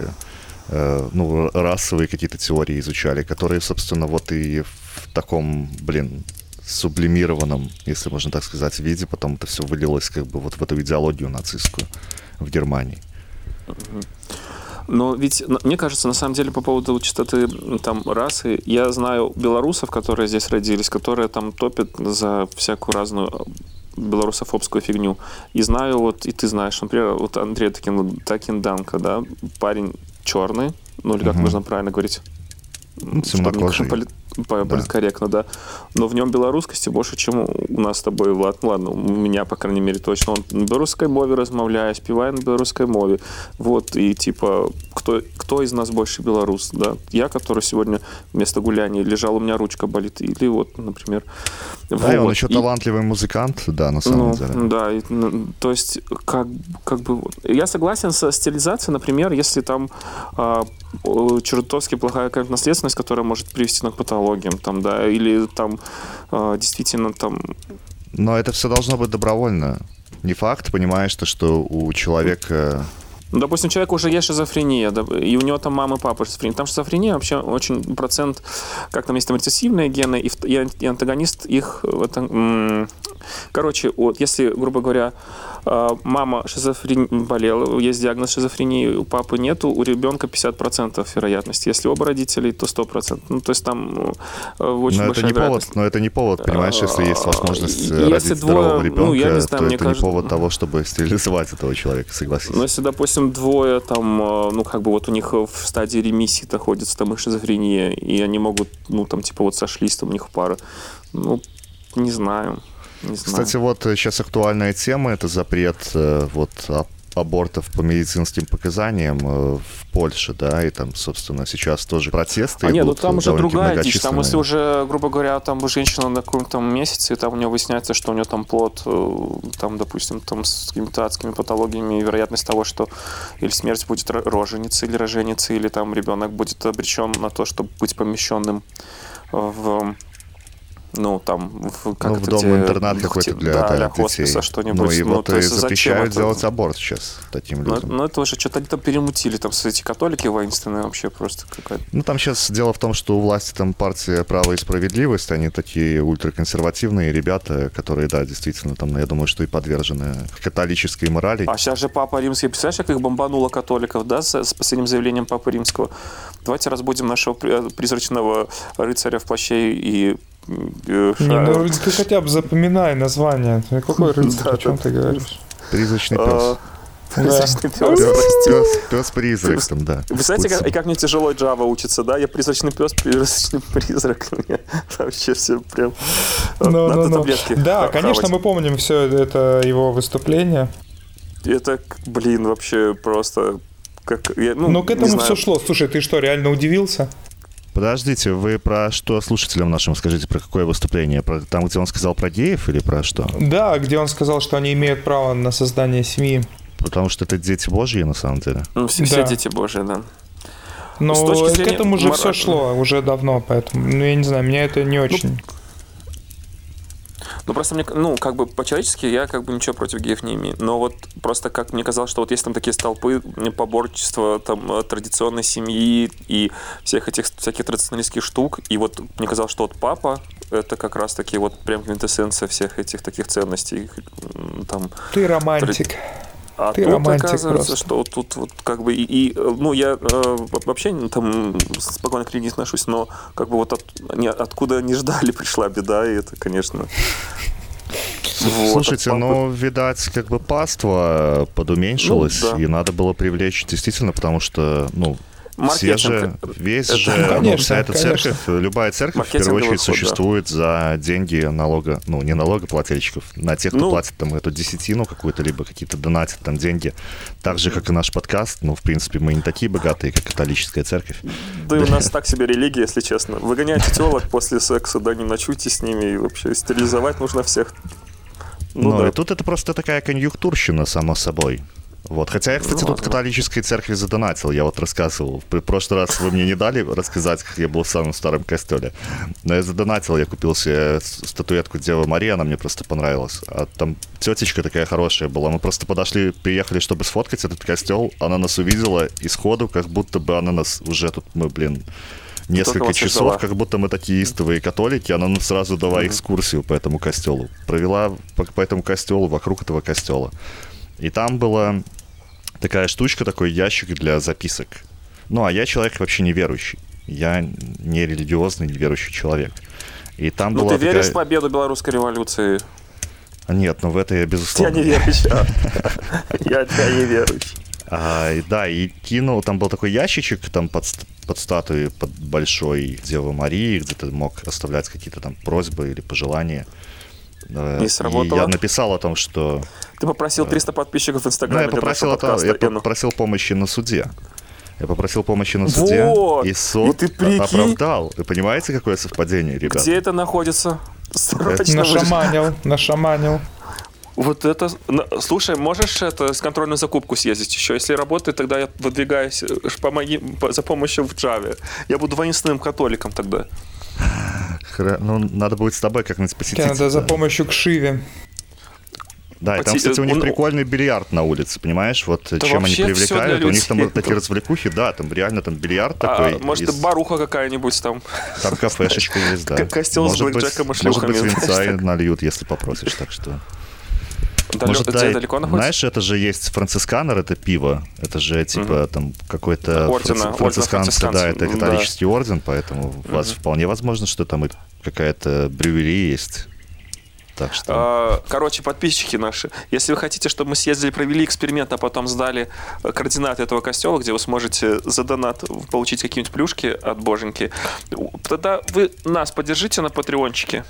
[SPEAKER 1] э, ну, расовые какие-то теории изучали, которые, собственно, вот и в таком, блин, сублимированном, если можно так сказать, виде, потом это все вылилось как бы вот в эту идеологию нацистскую в Германии.
[SPEAKER 2] Но ведь, мне кажется, на самом деле, по поводу чистоты там расы, я знаю белорусов, которые здесь родились, которые там топят за всякую разную э, белорусофобскую фигню. И знаю, вот, и ты знаешь, например, вот Андрей Такин, Такин Данко, да, парень черный, ну или как
[SPEAKER 1] Мгм.
[SPEAKER 2] можно правильно говорить?
[SPEAKER 1] Ну,
[SPEAKER 2] Чтобы комполи- политкорректно, да. Но в нем белорусскости больше, чем у нас с тобой, Влад. Ну, ладно, у меня, по крайней мере, точно. Он на белорусской мове размовляет, спевает на белорусской мове. Вот, и типа, кто, кто из нас больше белорус, да? Я, который сегодня вместо гуляния лежал, у меня ручка болит. Или вот, например...
[SPEAKER 1] Да, вот. и он еще и... талантливый музыкант, да, на самом
[SPEAKER 2] ну,
[SPEAKER 1] деле.
[SPEAKER 2] Да, и, ну, то есть, как, как бы... Я согласен со стилизацией, например, если там а, чертовски плохая какая-то наследственность, которая может привести к патологиям, там, да, или там э, действительно там...
[SPEAKER 1] Но это все должно быть добровольно. Не факт, понимаешь, то, что у человека
[SPEAKER 2] ну, допустим, у человека уже есть шизофрения, и у него там мама и папа шизофрения. Там шизофрения вообще очень процент, как там есть там рецессивные гены, и, и антагонист их... Это, короче, вот если, грубо говоря, а, мама шизофрен... болела, есть диагноз шизофрении, у папы нету, у ребенка 50% вероятности. Если оба родителей, то 100%. Ну, то есть там ну, очень
[SPEAKER 1] но
[SPEAKER 2] большая
[SPEAKER 1] это не повод, Но это не повод, понимаешь, если есть возможность э, если родить здорового ребенка, ну, я не знаю, то мне это кажется... не повод того, чтобы стерилизовать этого человека, согласись.
[SPEAKER 2] Но если, допустим, двое там, э, ну, как бы вот у них в стадии ремиссии находится там их шизофрения, и они могут, ну, там, типа вот сошлись, там у них пара, ну, не знаю. Не
[SPEAKER 1] Кстати, вот сейчас э, актуальная тема это запрет э, вот абортов по медицинским показаниям э, в Польше, да, и там, собственно, сейчас тоже протесты.
[SPEAKER 2] А нет, ну там уже другая дичь, там если уже, грубо говоря, там женщина на каком-то месяце, и там у нее выясняется, что у нее там плод, там, допустим, там с какими-то адскими патологиями, и вероятность того, что или смерть будет роженицы, или роженицы, или там ребенок будет обречен на то, чтобы быть помещенным в ну, там,
[SPEAKER 1] как ну, в дом-интернат какой-то для,
[SPEAKER 2] да,
[SPEAKER 1] для
[SPEAKER 2] хосписа что-нибудь.
[SPEAKER 1] Ну, и ну, вот и запрещают делать аборт сейчас таким
[SPEAKER 2] ну,
[SPEAKER 1] людям.
[SPEAKER 2] Ну, это уже что-то они там перемутили, там, с эти католики воинственные вообще просто какая-то.
[SPEAKER 1] Ну, там сейчас дело в том, что у власти там партия «Право и справедливость», они такие ультраконсервативные ребята, которые, да, действительно, там, я думаю, что и подвержены католической морали.
[SPEAKER 2] А сейчас же Папа Римский, представляешь, как их бомбануло католиков, да, с, с последним заявлением Папы Римского? Давайте разбудим нашего призрачного рыцаря в плаще и
[SPEAKER 3] не, ну ты хотя бы запоминай название. Какой рыцарь, о чем ты говоришь?
[SPEAKER 1] Призрачный пес. Призрачный пес. Пес-призрак там, да.
[SPEAKER 2] Представляете, как, и как мне тяжело Java учится, да? Я призрачный пес, призрачный призрак. Мне вообще все прям...
[SPEAKER 3] No, no, no. Да, конечно, мы помним все это его выступление.
[SPEAKER 2] Это, блин, вообще просто... Как, я, ну,
[SPEAKER 3] Но к этому все шло. Слушай, ты что, реально удивился?
[SPEAKER 1] Подождите, вы про что слушателям нашим скажите, про какое выступление? Про там, где он сказал про геев или про что?
[SPEAKER 3] Да, где он сказал, что они имеют право на создание семьи.
[SPEAKER 1] Потому что это дети Божьи, на самом деле.
[SPEAKER 2] Ну, все, да. все дети Божьи, да.
[SPEAKER 3] Но к этому уже мор... все шло уже давно, поэтому, ну, я не знаю, меня это не ну, очень... Ну,
[SPEAKER 2] ну, просто мне, ну, как бы по-человечески я как бы ничего против геев не имею. Но вот просто как мне казалось, что вот есть там такие столпы поборчества там э, традиционной семьи и всех этих всяких традиционалистских штук. И вот мне казалось, что вот папа это как раз таки вот прям квинтэссенция всех этих таких ценностей. Там,
[SPEAKER 3] Ты романтик. Тради...
[SPEAKER 2] А Ты тут оказывается, просто. что тут вот как бы и, и ну я э, вообще там спокойно к религии отношусь, но как бы вот от, не, откуда не ждали пришла беда, и это, конечно.
[SPEAKER 1] Вот, Слушайте, ну, видать, как бы паства подуменьшилось, ну, да. и надо было привлечь действительно, потому что, ну, все же, весь это, же, конечно, ну, вся эта конечно. церковь, любая церковь в первую очередь ход, существует да. за деньги налога, ну, не налогоплательщиков, на тех, кто ну, платит там эту десятину какую-то, либо какие-то донатят там деньги. Так же, как и наш подкаст, ну, в принципе, мы не такие богатые, как католическая церковь.
[SPEAKER 2] Да, да. и у нас так себе религия, если честно. Выгоняйте телок после секса, да, не ночуйте с ними, и вообще стерилизовать нужно всех.
[SPEAKER 1] Ну, ну да. и тут это просто такая конъюнктурщина, само собой. Вот. Хотя я, кстати, тут католической церкви задонатил. Я вот рассказывал. В прошлый раз вы мне не дали рассказать, как я был в самом старом костеле. Но я задонатил, я купил себе статуэтку Девы Марии, она мне просто понравилась. А там тетечка такая хорошая была. Мы просто подошли, приехали, чтобы сфоткать этот костел. Она нас увидела и сходу, как будто бы она нас уже тут, мы, блин, несколько часов, как будто мы такие истовые католики, она нам сразу дала экскурсию по этому костелу. Провела по, по этому костелу, вокруг этого костела. И там была такая штучка, такой ящик для записок. Ну, а я человек вообще неверующий. Я не религиозный, неверующий человек. И там ну, была
[SPEAKER 2] ты
[SPEAKER 1] такая...
[SPEAKER 2] веришь в победу белорусской революции?
[SPEAKER 1] Нет, ну в это я безусловно.
[SPEAKER 2] Я не верующий. Я, я не верующий.
[SPEAKER 1] А, да, и кинул, там был такой ящичек там под, под статуей, под большой Девы Марии, где ты мог оставлять какие-то там просьбы или пожелания.
[SPEAKER 2] И сработало?
[SPEAKER 1] И я написал о том, что...
[SPEAKER 2] Ты попросил 300 подписчиков в Инстаграме
[SPEAKER 1] Ну, я попросил, это, я попросил помощи на суде. Я попросил помощи на суде,
[SPEAKER 2] Вот!
[SPEAKER 1] и суд
[SPEAKER 2] И ты прикинь?
[SPEAKER 1] оправдал. Вы понимаете, какое совпадение, ребят?
[SPEAKER 2] Где это находится? Срочно выш-
[SPEAKER 3] Нашаманил, нашаманил.
[SPEAKER 2] Вот это... Слушай, можешь это с контрольную закупку съездить еще? Если работает, тогда я выдвигаюсь э, помоги, по- за помощью в Java. Я буду воинственным католиком тогда.
[SPEAKER 1] Хра- Ну, надо будет с тобой как-нибудь посетить.
[SPEAKER 3] Тебе надо за помощью к Шиве.
[SPEAKER 1] Да, и там,
[SPEAKER 2] Поти-
[SPEAKER 1] кстати, у них
[SPEAKER 2] он-
[SPEAKER 1] прикольный бильярд на улице, понимаешь? Вот чем они привлекают. У них там вот такие развлекухи, да, там реально там бильярд
[SPEAKER 2] А,
[SPEAKER 1] такой.
[SPEAKER 2] может,
[SPEAKER 1] из-
[SPEAKER 2] баруха какая-нибудь там.
[SPEAKER 1] Там кафешечка есть, да.
[SPEAKER 2] Костел с
[SPEAKER 1] Может быть, винца и нальют, если попросишь, так что...
[SPEAKER 2] Далё-
[SPEAKER 1] Может,
[SPEAKER 2] где
[SPEAKER 1] да,
[SPEAKER 2] далеко находится?
[SPEAKER 1] Знаешь, это же есть францисканер, это пиво. Это же типа там какой-то
[SPEAKER 2] Ордена,
[SPEAKER 1] франци-
[SPEAKER 2] ордена
[SPEAKER 1] францисканцы, да, это католический орден, поэтому у вас вполне возможно, что там и какая-то брювери есть. Так что...
[SPEAKER 2] А, Короче, подписчики наши, если вы хотите, чтобы мы съездили, провели эксперимент, а потом сдали э, координаты этого костела, где вы сможете за донат получить какие-нибудь плюшки от боженьки, тогда вы нас поддержите на патреончике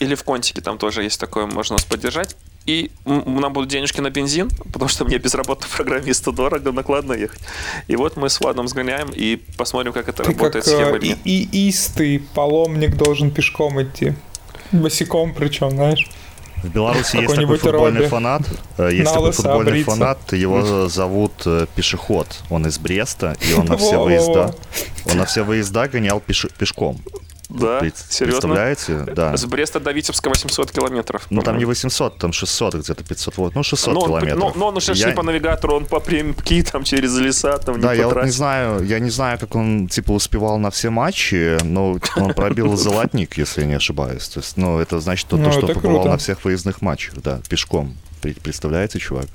[SPEAKER 2] или в контике, там тоже есть такое, можно нас поддержать. И нам будут денежки на бензин, потому что мне безработному программисту дорого, накладно ехать. И вот мы с Владом сгоняем и посмотрим, как это
[SPEAKER 3] Ты
[SPEAKER 2] работает
[SPEAKER 3] как
[SPEAKER 2] схема
[SPEAKER 3] э, и, и истый паломник должен пешком идти. Босиком причем, знаешь.
[SPEAKER 1] В Беларуси есть такой
[SPEAKER 3] Какой-нибудь
[SPEAKER 1] футбольный
[SPEAKER 3] Робби.
[SPEAKER 1] фанат. э, Есть
[SPEAKER 3] На
[SPEAKER 1] такой футбольный
[SPEAKER 3] обриться.
[SPEAKER 1] фанат. Его зовут э, Пешеход. Он из Бреста, и он на все выезда. Он на все выезда гонял пеш- пешком.
[SPEAKER 2] Да,
[SPEAKER 1] Пред-
[SPEAKER 2] серьезно?
[SPEAKER 1] Представляете? Да.
[SPEAKER 2] С Бреста до Витебска 800 километров.
[SPEAKER 1] Ну там не
[SPEAKER 2] по-моему.
[SPEAKER 1] 800, там 600, где-то 500 вот. Ну 600
[SPEAKER 2] Но он,
[SPEAKER 1] километров.
[SPEAKER 2] но, но он уже
[SPEAKER 1] Я-
[SPEAKER 2] шли по навигатору, он по прямки там через леса, там
[SPEAKER 1] Да,
[SPEAKER 2] не
[SPEAKER 1] я вот не знаю, я не знаю, как он типа успевал на все матчи, но он пробил золотник, если я не ошибаюсь. То есть, ну это значит то,
[SPEAKER 3] Ну,
[SPEAKER 1] что побывал
[SPEAKER 3] круто.
[SPEAKER 1] на всех выездных матчах, да, пешком. Представляете, чувак?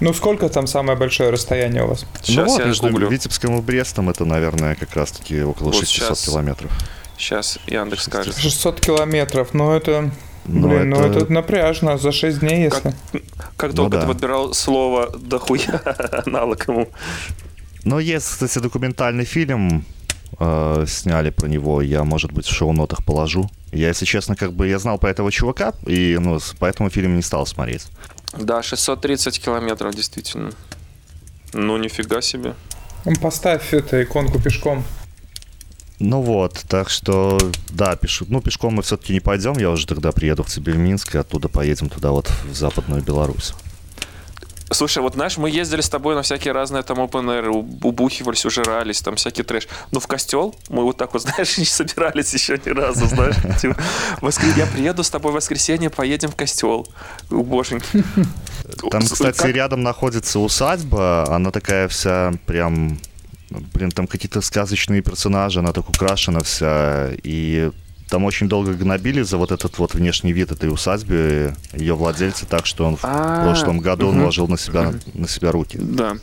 [SPEAKER 3] Ну сколько там самое большое расстояние у вас?
[SPEAKER 2] Сейчас
[SPEAKER 1] ну вот,
[SPEAKER 2] я
[SPEAKER 1] между
[SPEAKER 2] гуглю.
[SPEAKER 1] Витебском и Брестом это, наверное, как раз-таки около
[SPEAKER 2] Вот
[SPEAKER 1] 600
[SPEAKER 2] щас.
[SPEAKER 1] километров.
[SPEAKER 2] Сейчас Яндекс скажет.
[SPEAKER 3] 600 километров, ну это...
[SPEAKER 1] Но
[SPEAKER 3] Блин, ну
[SPEAKER 1] это-
[SPEAKER 3] это напряжно, за 6 дней, если...
[SPEAKER 2] Как
[SPEAKER 1] Ну
[SPEAKER 2] долго
[SPEAKER 1] да.
[SPEAKER 2] ты подбирал слово дохуя аналог ему?
[SPEAKER 1] Но есть, кстати, документальный фильм, э, сняли про него, я, может быть, в шоу-нотах положу. Я, если честно, как бы я знал про этого чувака, и ну, поэтому фильм не стал смотреть.
[SPEAKER 2] Да, 630 километров, действительно. Ну, нифига себе.
[SPEAKER 3] Ну, Поставь эту иконку пешком.
[SPEAKER 1] Ну вот, так что, да, пеш... ну, пешком мы все-таки не пойдем, я уже тогда приеду к тебе в Минск, и оттуда поедем туда вот в Западную Беларусь.
[SPEAKER 2] Слушай, вот знаешь, мы ездили с тобой на всякие разные там open air, убухивались, ужирались, там всякий трэш. Но в костел мы вот так вот, знаешь, не собирались еще ни разу, знаешь. Типа, воскр- Я приеду с тобой в воскресенье, поедем в костел. Боженьки.
[SPEAKER 1] Там, кстати,
[SPEAKER 2] как-
[SPEAKER 1] рядом находится усадьба, она такая вся прям... Блин, там какие-то сказочные персонажи, она так украшена вся, и там очень долго гнобили за вот этот вот внешний вид этой усадьбы ее владельца, так что он в
[SPEAKER 2] А,
[SPEAKER 1] прошлом году
[SPEAKER 2] мгм.
[SPEAKER 1] наложил на себя, на себя руки.
[SPEAKER 2] Да.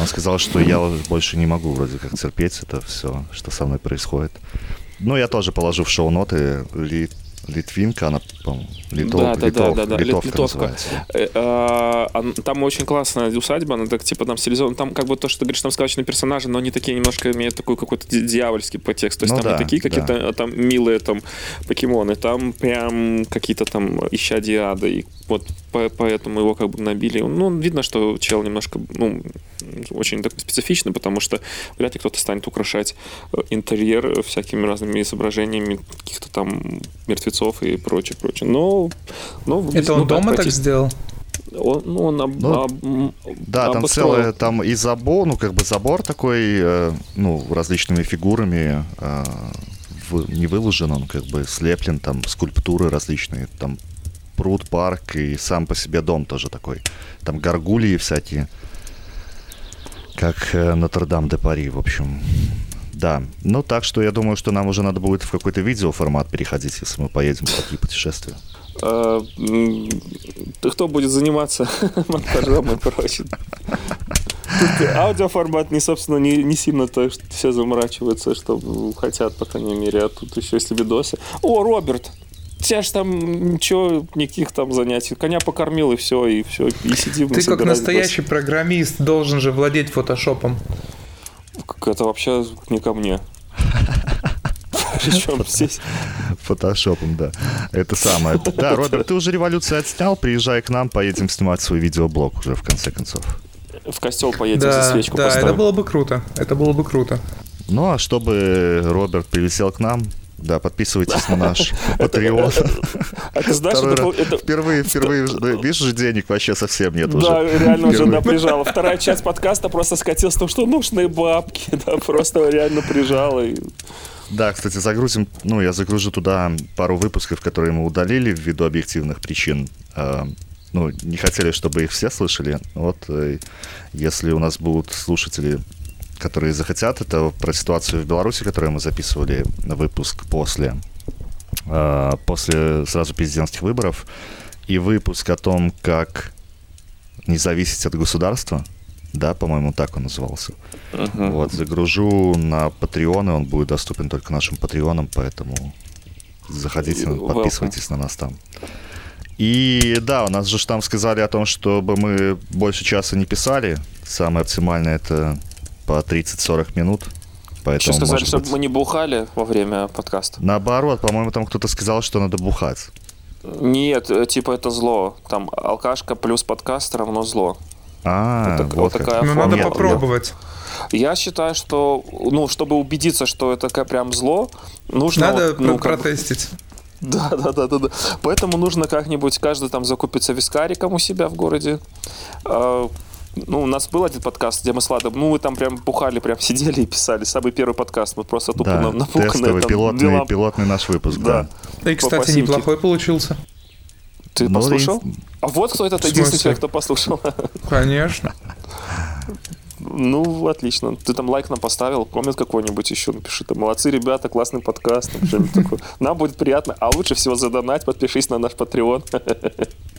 [SPEAKER 1] Он сказал, что я больше не могу вроде как терпеть это все, что со мной происходит. Ну, я тоже положу в шоу-ноты Ли- Литвинка, она, по-моему, Литов-
[SPEAKER 2] Да, да, да,
[SPEAKER 1] Литов-
[SPEAKER 2] да, да,
[SPEAKER 1] Литовка
[SPEAKER 2] Литовка.
[SPEAKER 1] называется.
[SPEAKER 2] Э, а, Там очень классная усадьба, она так типа там стилизована. Там как бы то, что ты говоришь, там сказочные персонажи, но они такие немножко имеют такой какой-то дьявольский подтекст. То есть
[SPEAKER 1] Ну
[SPEAKER 2] там
[SPEAKER 1] да,
[SPEAKER 2] не такие
[SPEAKER 1] да.
[SPEAKER 2] какие-то а там милые там покемоны, там прям какие-то там ищадия ада. И вот по- поэтому его как бы набили. Ну, видно, что чел немножко, ну, очень такой специфичный, потому что вряд ли кто-то станет украшать э, интерьер всякими разными изображениями каких-то там мертвецов и прочее, прочее. Но, но выглядит,
[SPEAKER 3] Это он
[SPEAKER 2] ну,
[SPEAKER 3] дома так сделал?
[SPEAKER 2] Он, ну, он об-
[SPEAKER 1] Ну,
[SPEAKER 2] об-
[SPEAKER 1] Да, там целое, там и забор, ну, как бы забор такой, э, ну, различными фигурами, э, в- не выложен он, как бы слеплен, там скульптуры различные, там пруд, парк и сам по себе дом тоже такой. Там горгульи всякие, как э, Нотр-Дам-де-Пари, в общем. Да, ну так что я думаю, что нам уже надо будет в какой-то видеоформат переходить, если мы поедем в такие путешествия.
[SPEAKER 2] М, ты кто будет заниматься монтажом и прочим? Тут аудиоформат не, собственно, не, не сильно то, что все заморачиваются, что хотят, по крайней мере, а тут еще если видосы. О, Роберт! тебя же там ничего, никаких там занятий. Коня покормил, и все, и все, и сидим.
[SPEAKER 3] Ты как настоящий программист должен же владеть фотошопом.
[SPEAKER 2] Это вообще не ко мне.
[SPEAKER 1] Причем здесь? Фотошопом, да. Это самое. Да, Роберт, ты уже революцию отснял, приезжай к нам, поедем снимать свой видеоблог уже в конце концов.
[SPEAKER 2] В костел поедем
[SPEAKER 3] да,
[SPEAKER 2] за свечку
[SPEAKER 3] Да,
[SPEAKER 2] поставим.
[SPEAKER 3] это было бы круто. Это было бы круто.
[SPEAKER 1] Ну, а чтобы Роберт прилетел к нам, да, подписывайтесь на наш Patreon.
[SPEAKER 2] Это знаешь, это,
[SPEAKER 1] впервые, впервые, видишь же, денег вообще совсем нет уже.
[SPEAKER 2] Да, реально уже, да, прижало. Вторая часть подкаста просто скатилась в том, что нужны бабки, да, просто реально прижало.
[SPEAKER 1] Да, кстати, загрузим, ну, я загружу туда пару выпусков, которые мы удалили ввиду объективных причин. А, ну, не хотели, чтобы их все слышали. Вот, э, если у нас будут слушатели которые захотят. Это про ситуацию в Беларуси, которую мы записывали на выпуск после, э, после сразу президентских выборов. И выпуск о том, как не зависеть от государства. Да, по-моему, так он назывался. Uh-huh. Вот, загружу на Patreon, и он будет доступен только нашим патреонам, поэтому заходите, подписывайтесь на нас там. И да, у нас же там сказали о том, чтобы мы больше часа не писали. Самое оптимальное это по 30-40 минут.
[SPEAKER 2] Поэтому, Что сказали, чтобы быть... мы не бухали во время подкаста?
[SPEAKER 1] Наоборот, по-моему, там кто-то сказал, что надо бухать.
[SPEAKER 2] Нет, э, типа это зло. Там алкашка плюс подкаст равно зло.
[SPEAKER 1] А,
[SPEAKER 2] вот, вот такая
[SPEAKER 3] Ну, надо попробовать.
[SPEAKER 2] Я считаю, что, ну, чтобы убедиться, что это прям зло, нужно...
[SPEAKER 3] Надо
[SPEAKER 2] вот, ну,
[SPEAKER 3] протестить.
[SPEAKER 2] Да, да, да, да, да. Поэтому нужно как-нибудь каждый там закупиться вискариком у себя в городе, а, ну, у нас был один подкаст, где мы с Владом, ну, мы там прям бухали, прям сидели и писали. Самый первый подкаст, мы просто тупо
[SPEAKER 1] да,
[SPEAKER 2] на.
[SPEAKER 1] Тестовый, там, пилотный, дела... пилотный наш выпуск, да.
[SPEAKER 3] да. И, кстати, По неплохой получился.
[SPEAKER 2] Ты ну, послушал? И... А вот кто этот единственный человек, кто послушал.
[SPEAKER 3] Конечно.
[SPEAKER 2] Ну, отлично. Ты там лайк нам поставил, коммент какой-нибудь еще напиши. Там, молодцы, ребята, классный подкаст. Такое. Нам будет приятно. А лучше всего задонать, подпишись на наш Patreon.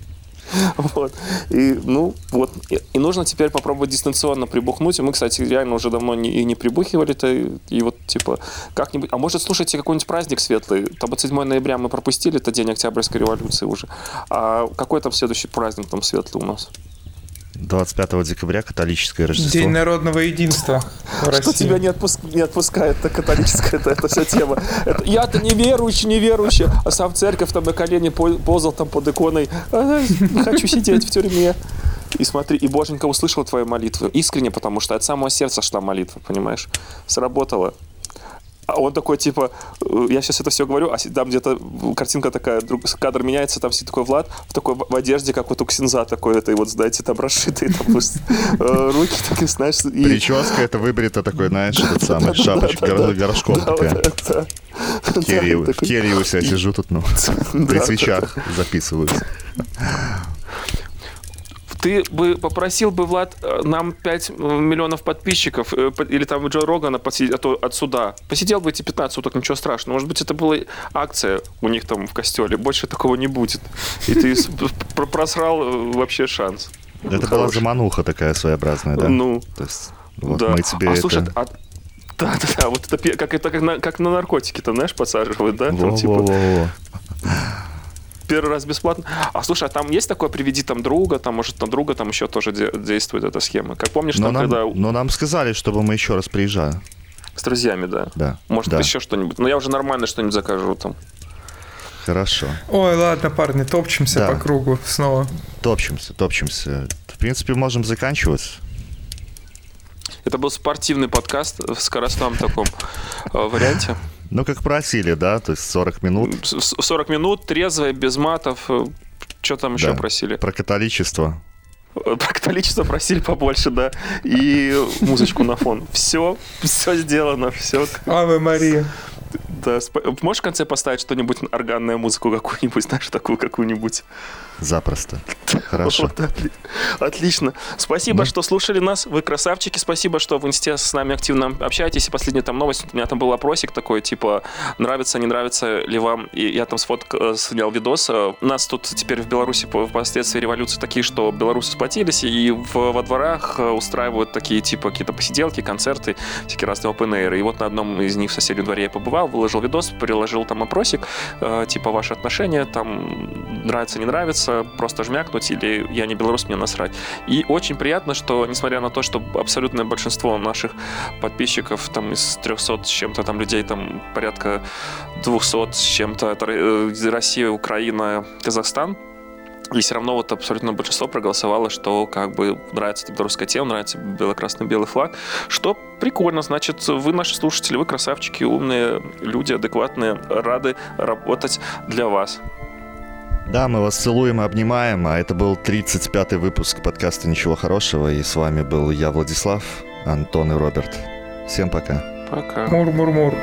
[SPEAKER 2] Вот. И, ну, вот. И, нужно теперь попробовать дистанционно прибухнуть. И мы, кстати, реально уже давно не, и не прибухивали-то. И, и вот, типа, как-нибудь... А может, слушайте какой-нибудь праздник светлый? Там 7 ноября мы пропустили, это день Октябрьской революции уже. А какой там следующий праздник там светлый у нас?
[SPEAKER 1] 25 декабря католическое Рождество.
[SPEAKER 3] День народного единства
[SPEAKER 2] Что тебя не, отпуск... не отпускает, это католическая, это, это вся тема. Это, я-то неверующий, неверующий, а сам в церковь там на колени ползал там под иконой. А, хочу сидеть в тюрьме. И смотри, и Боженька услышал твою молитву. Искренне, потому что от самого сердца шла молитва, понимаешь? Сработало. А он такой, типа, э, я сейчас это все говорю, а там где-то картинка такая, друг, кадр меняется, там сидит такой Влад в такой в одежде, как вот у Ксенза такой, это, и вот, знаете, там расшитые там э, руки такие, знаешь. И...
[SPEAKER 1] Прическа это выбрита такой, знаешь, этот самый шапочка горошком такая. В Керри у себя сижу тут, ну, при свечах записываюсь
[SPEAKER 2] ты бы попросил бы, Влад, э, нам 5 миллионов подписчиков, э, или там Джо Рогана посидеть, а то от суда. Посидел бы эти 15 суток, ничего страшного. Может быть, это была акция у них там в костеле. Больше такого не будет. И ты просрал э, вообще шанс.
[SPEAKER 1] Это была замануха такая своеобразная, да?
[SPEAKER 2] Ну,
[SPEAKER 1] да. а, слушай, а
[SPEAKER 2] да, да, да, вот это как, это как, на, как на наркотики там, знаешь, подсаживают, да? Там,
[SPEAKER 1] типа...
[SPEAKER 2] первый раз бесплатно. А слушай, а там есть такое приведи там друга, там может на друга там еще тоже де- действует эта схема. Как помнишь, но там,
[SPEAKER 1] нам,
[SPEAKER 2] когда...
[SPEAKER 1] Но нам сказали, чтобы мы еще раз приезжали.
[SPEAKER 2] С друзьями, да?
[SPEAKER 1] Да.
[SPEAKER 2] Может,
[SPEAKER 1] да.
[SPEAKER 2] еще что-нибудь. Но я уже нормально что-нибудь закажу там.
[SPEAKER 1] Хорошо.
[SPEAKER 3] Ой, ладно, парни, топчемся да. по кругу снова.
[SPEAKER 1] Топчемся, топчемся. В принципе, можем заканчивать.
[SPEAKER 2] Это был спортивный подкаст в скоростном таком э, варианте.
[SPEAKER 1] Ну, как просили, да, то есть 40 минут.
[SPEAKER 2] 40 минут, трезвая, без матов. Э, что там еще да. просили?
[SPEAKER 1] Про католичество.
[SPEAKER 2] Про католичество просили побольше, да. И музычку на фон. Все, все сделано, все.
[SPEAKER 3] Аве Мария.
[SPEAKER 2] Да, можешь в конце поставить что-нибудь, органную музыку какую-нибудь, знаешь, такую какую-нибудь?
[SPEAKER 1] Запросто. Хорошо.
[SPEAKER 2] Отлично. Спасибо, ну. что слушали нас. Вы красавчики. Спасибо, что в инсте с нами активно общаетесь. И последняя там новость. У меня там был опросик такой, типа, нравится, не нравится ли вам. И я там сфоткал, э, снял видос. У нас тут теперь в Беларуси впоследствии революции такие, что белорусы сплотились и в, во дворах э, устраивают такие, типа, какие-то посиделки, концерты, всякие разные open air. И вот на одном из них в соседнем дворе я побывал, был выложил видос, приложил там опросик, э, типа ваши отношения, там нравится, не нравится, просто жмякнуть или я не белорус, мне насрать. И очень приятно, что несмотря на то, что абсолютное большинство наших подписчиков там из 300 с чем-то там людей, там порядка 200 с чем-то, это э, Россия, Украина, Казахстан, и все равно вот абсолютно большинство проголосовало, что как бы нравится белорусская тема, нравится бело-красный-белый флаг. Что прикольно, значит, вы наши слушатели, вы красавчики, умные люди, адекватные, рады работать для вас.
[SPEAKER 1] Да, мы вас целуем и обнимаем, а это был 35-й выпуск подкаста «Ничего хорошего», и с вами был я, Владислав, Антон и Роберт. Всем пока.
[SPEAKER 2] Пока.
[SPEAKER 3] Мур-мур-мур.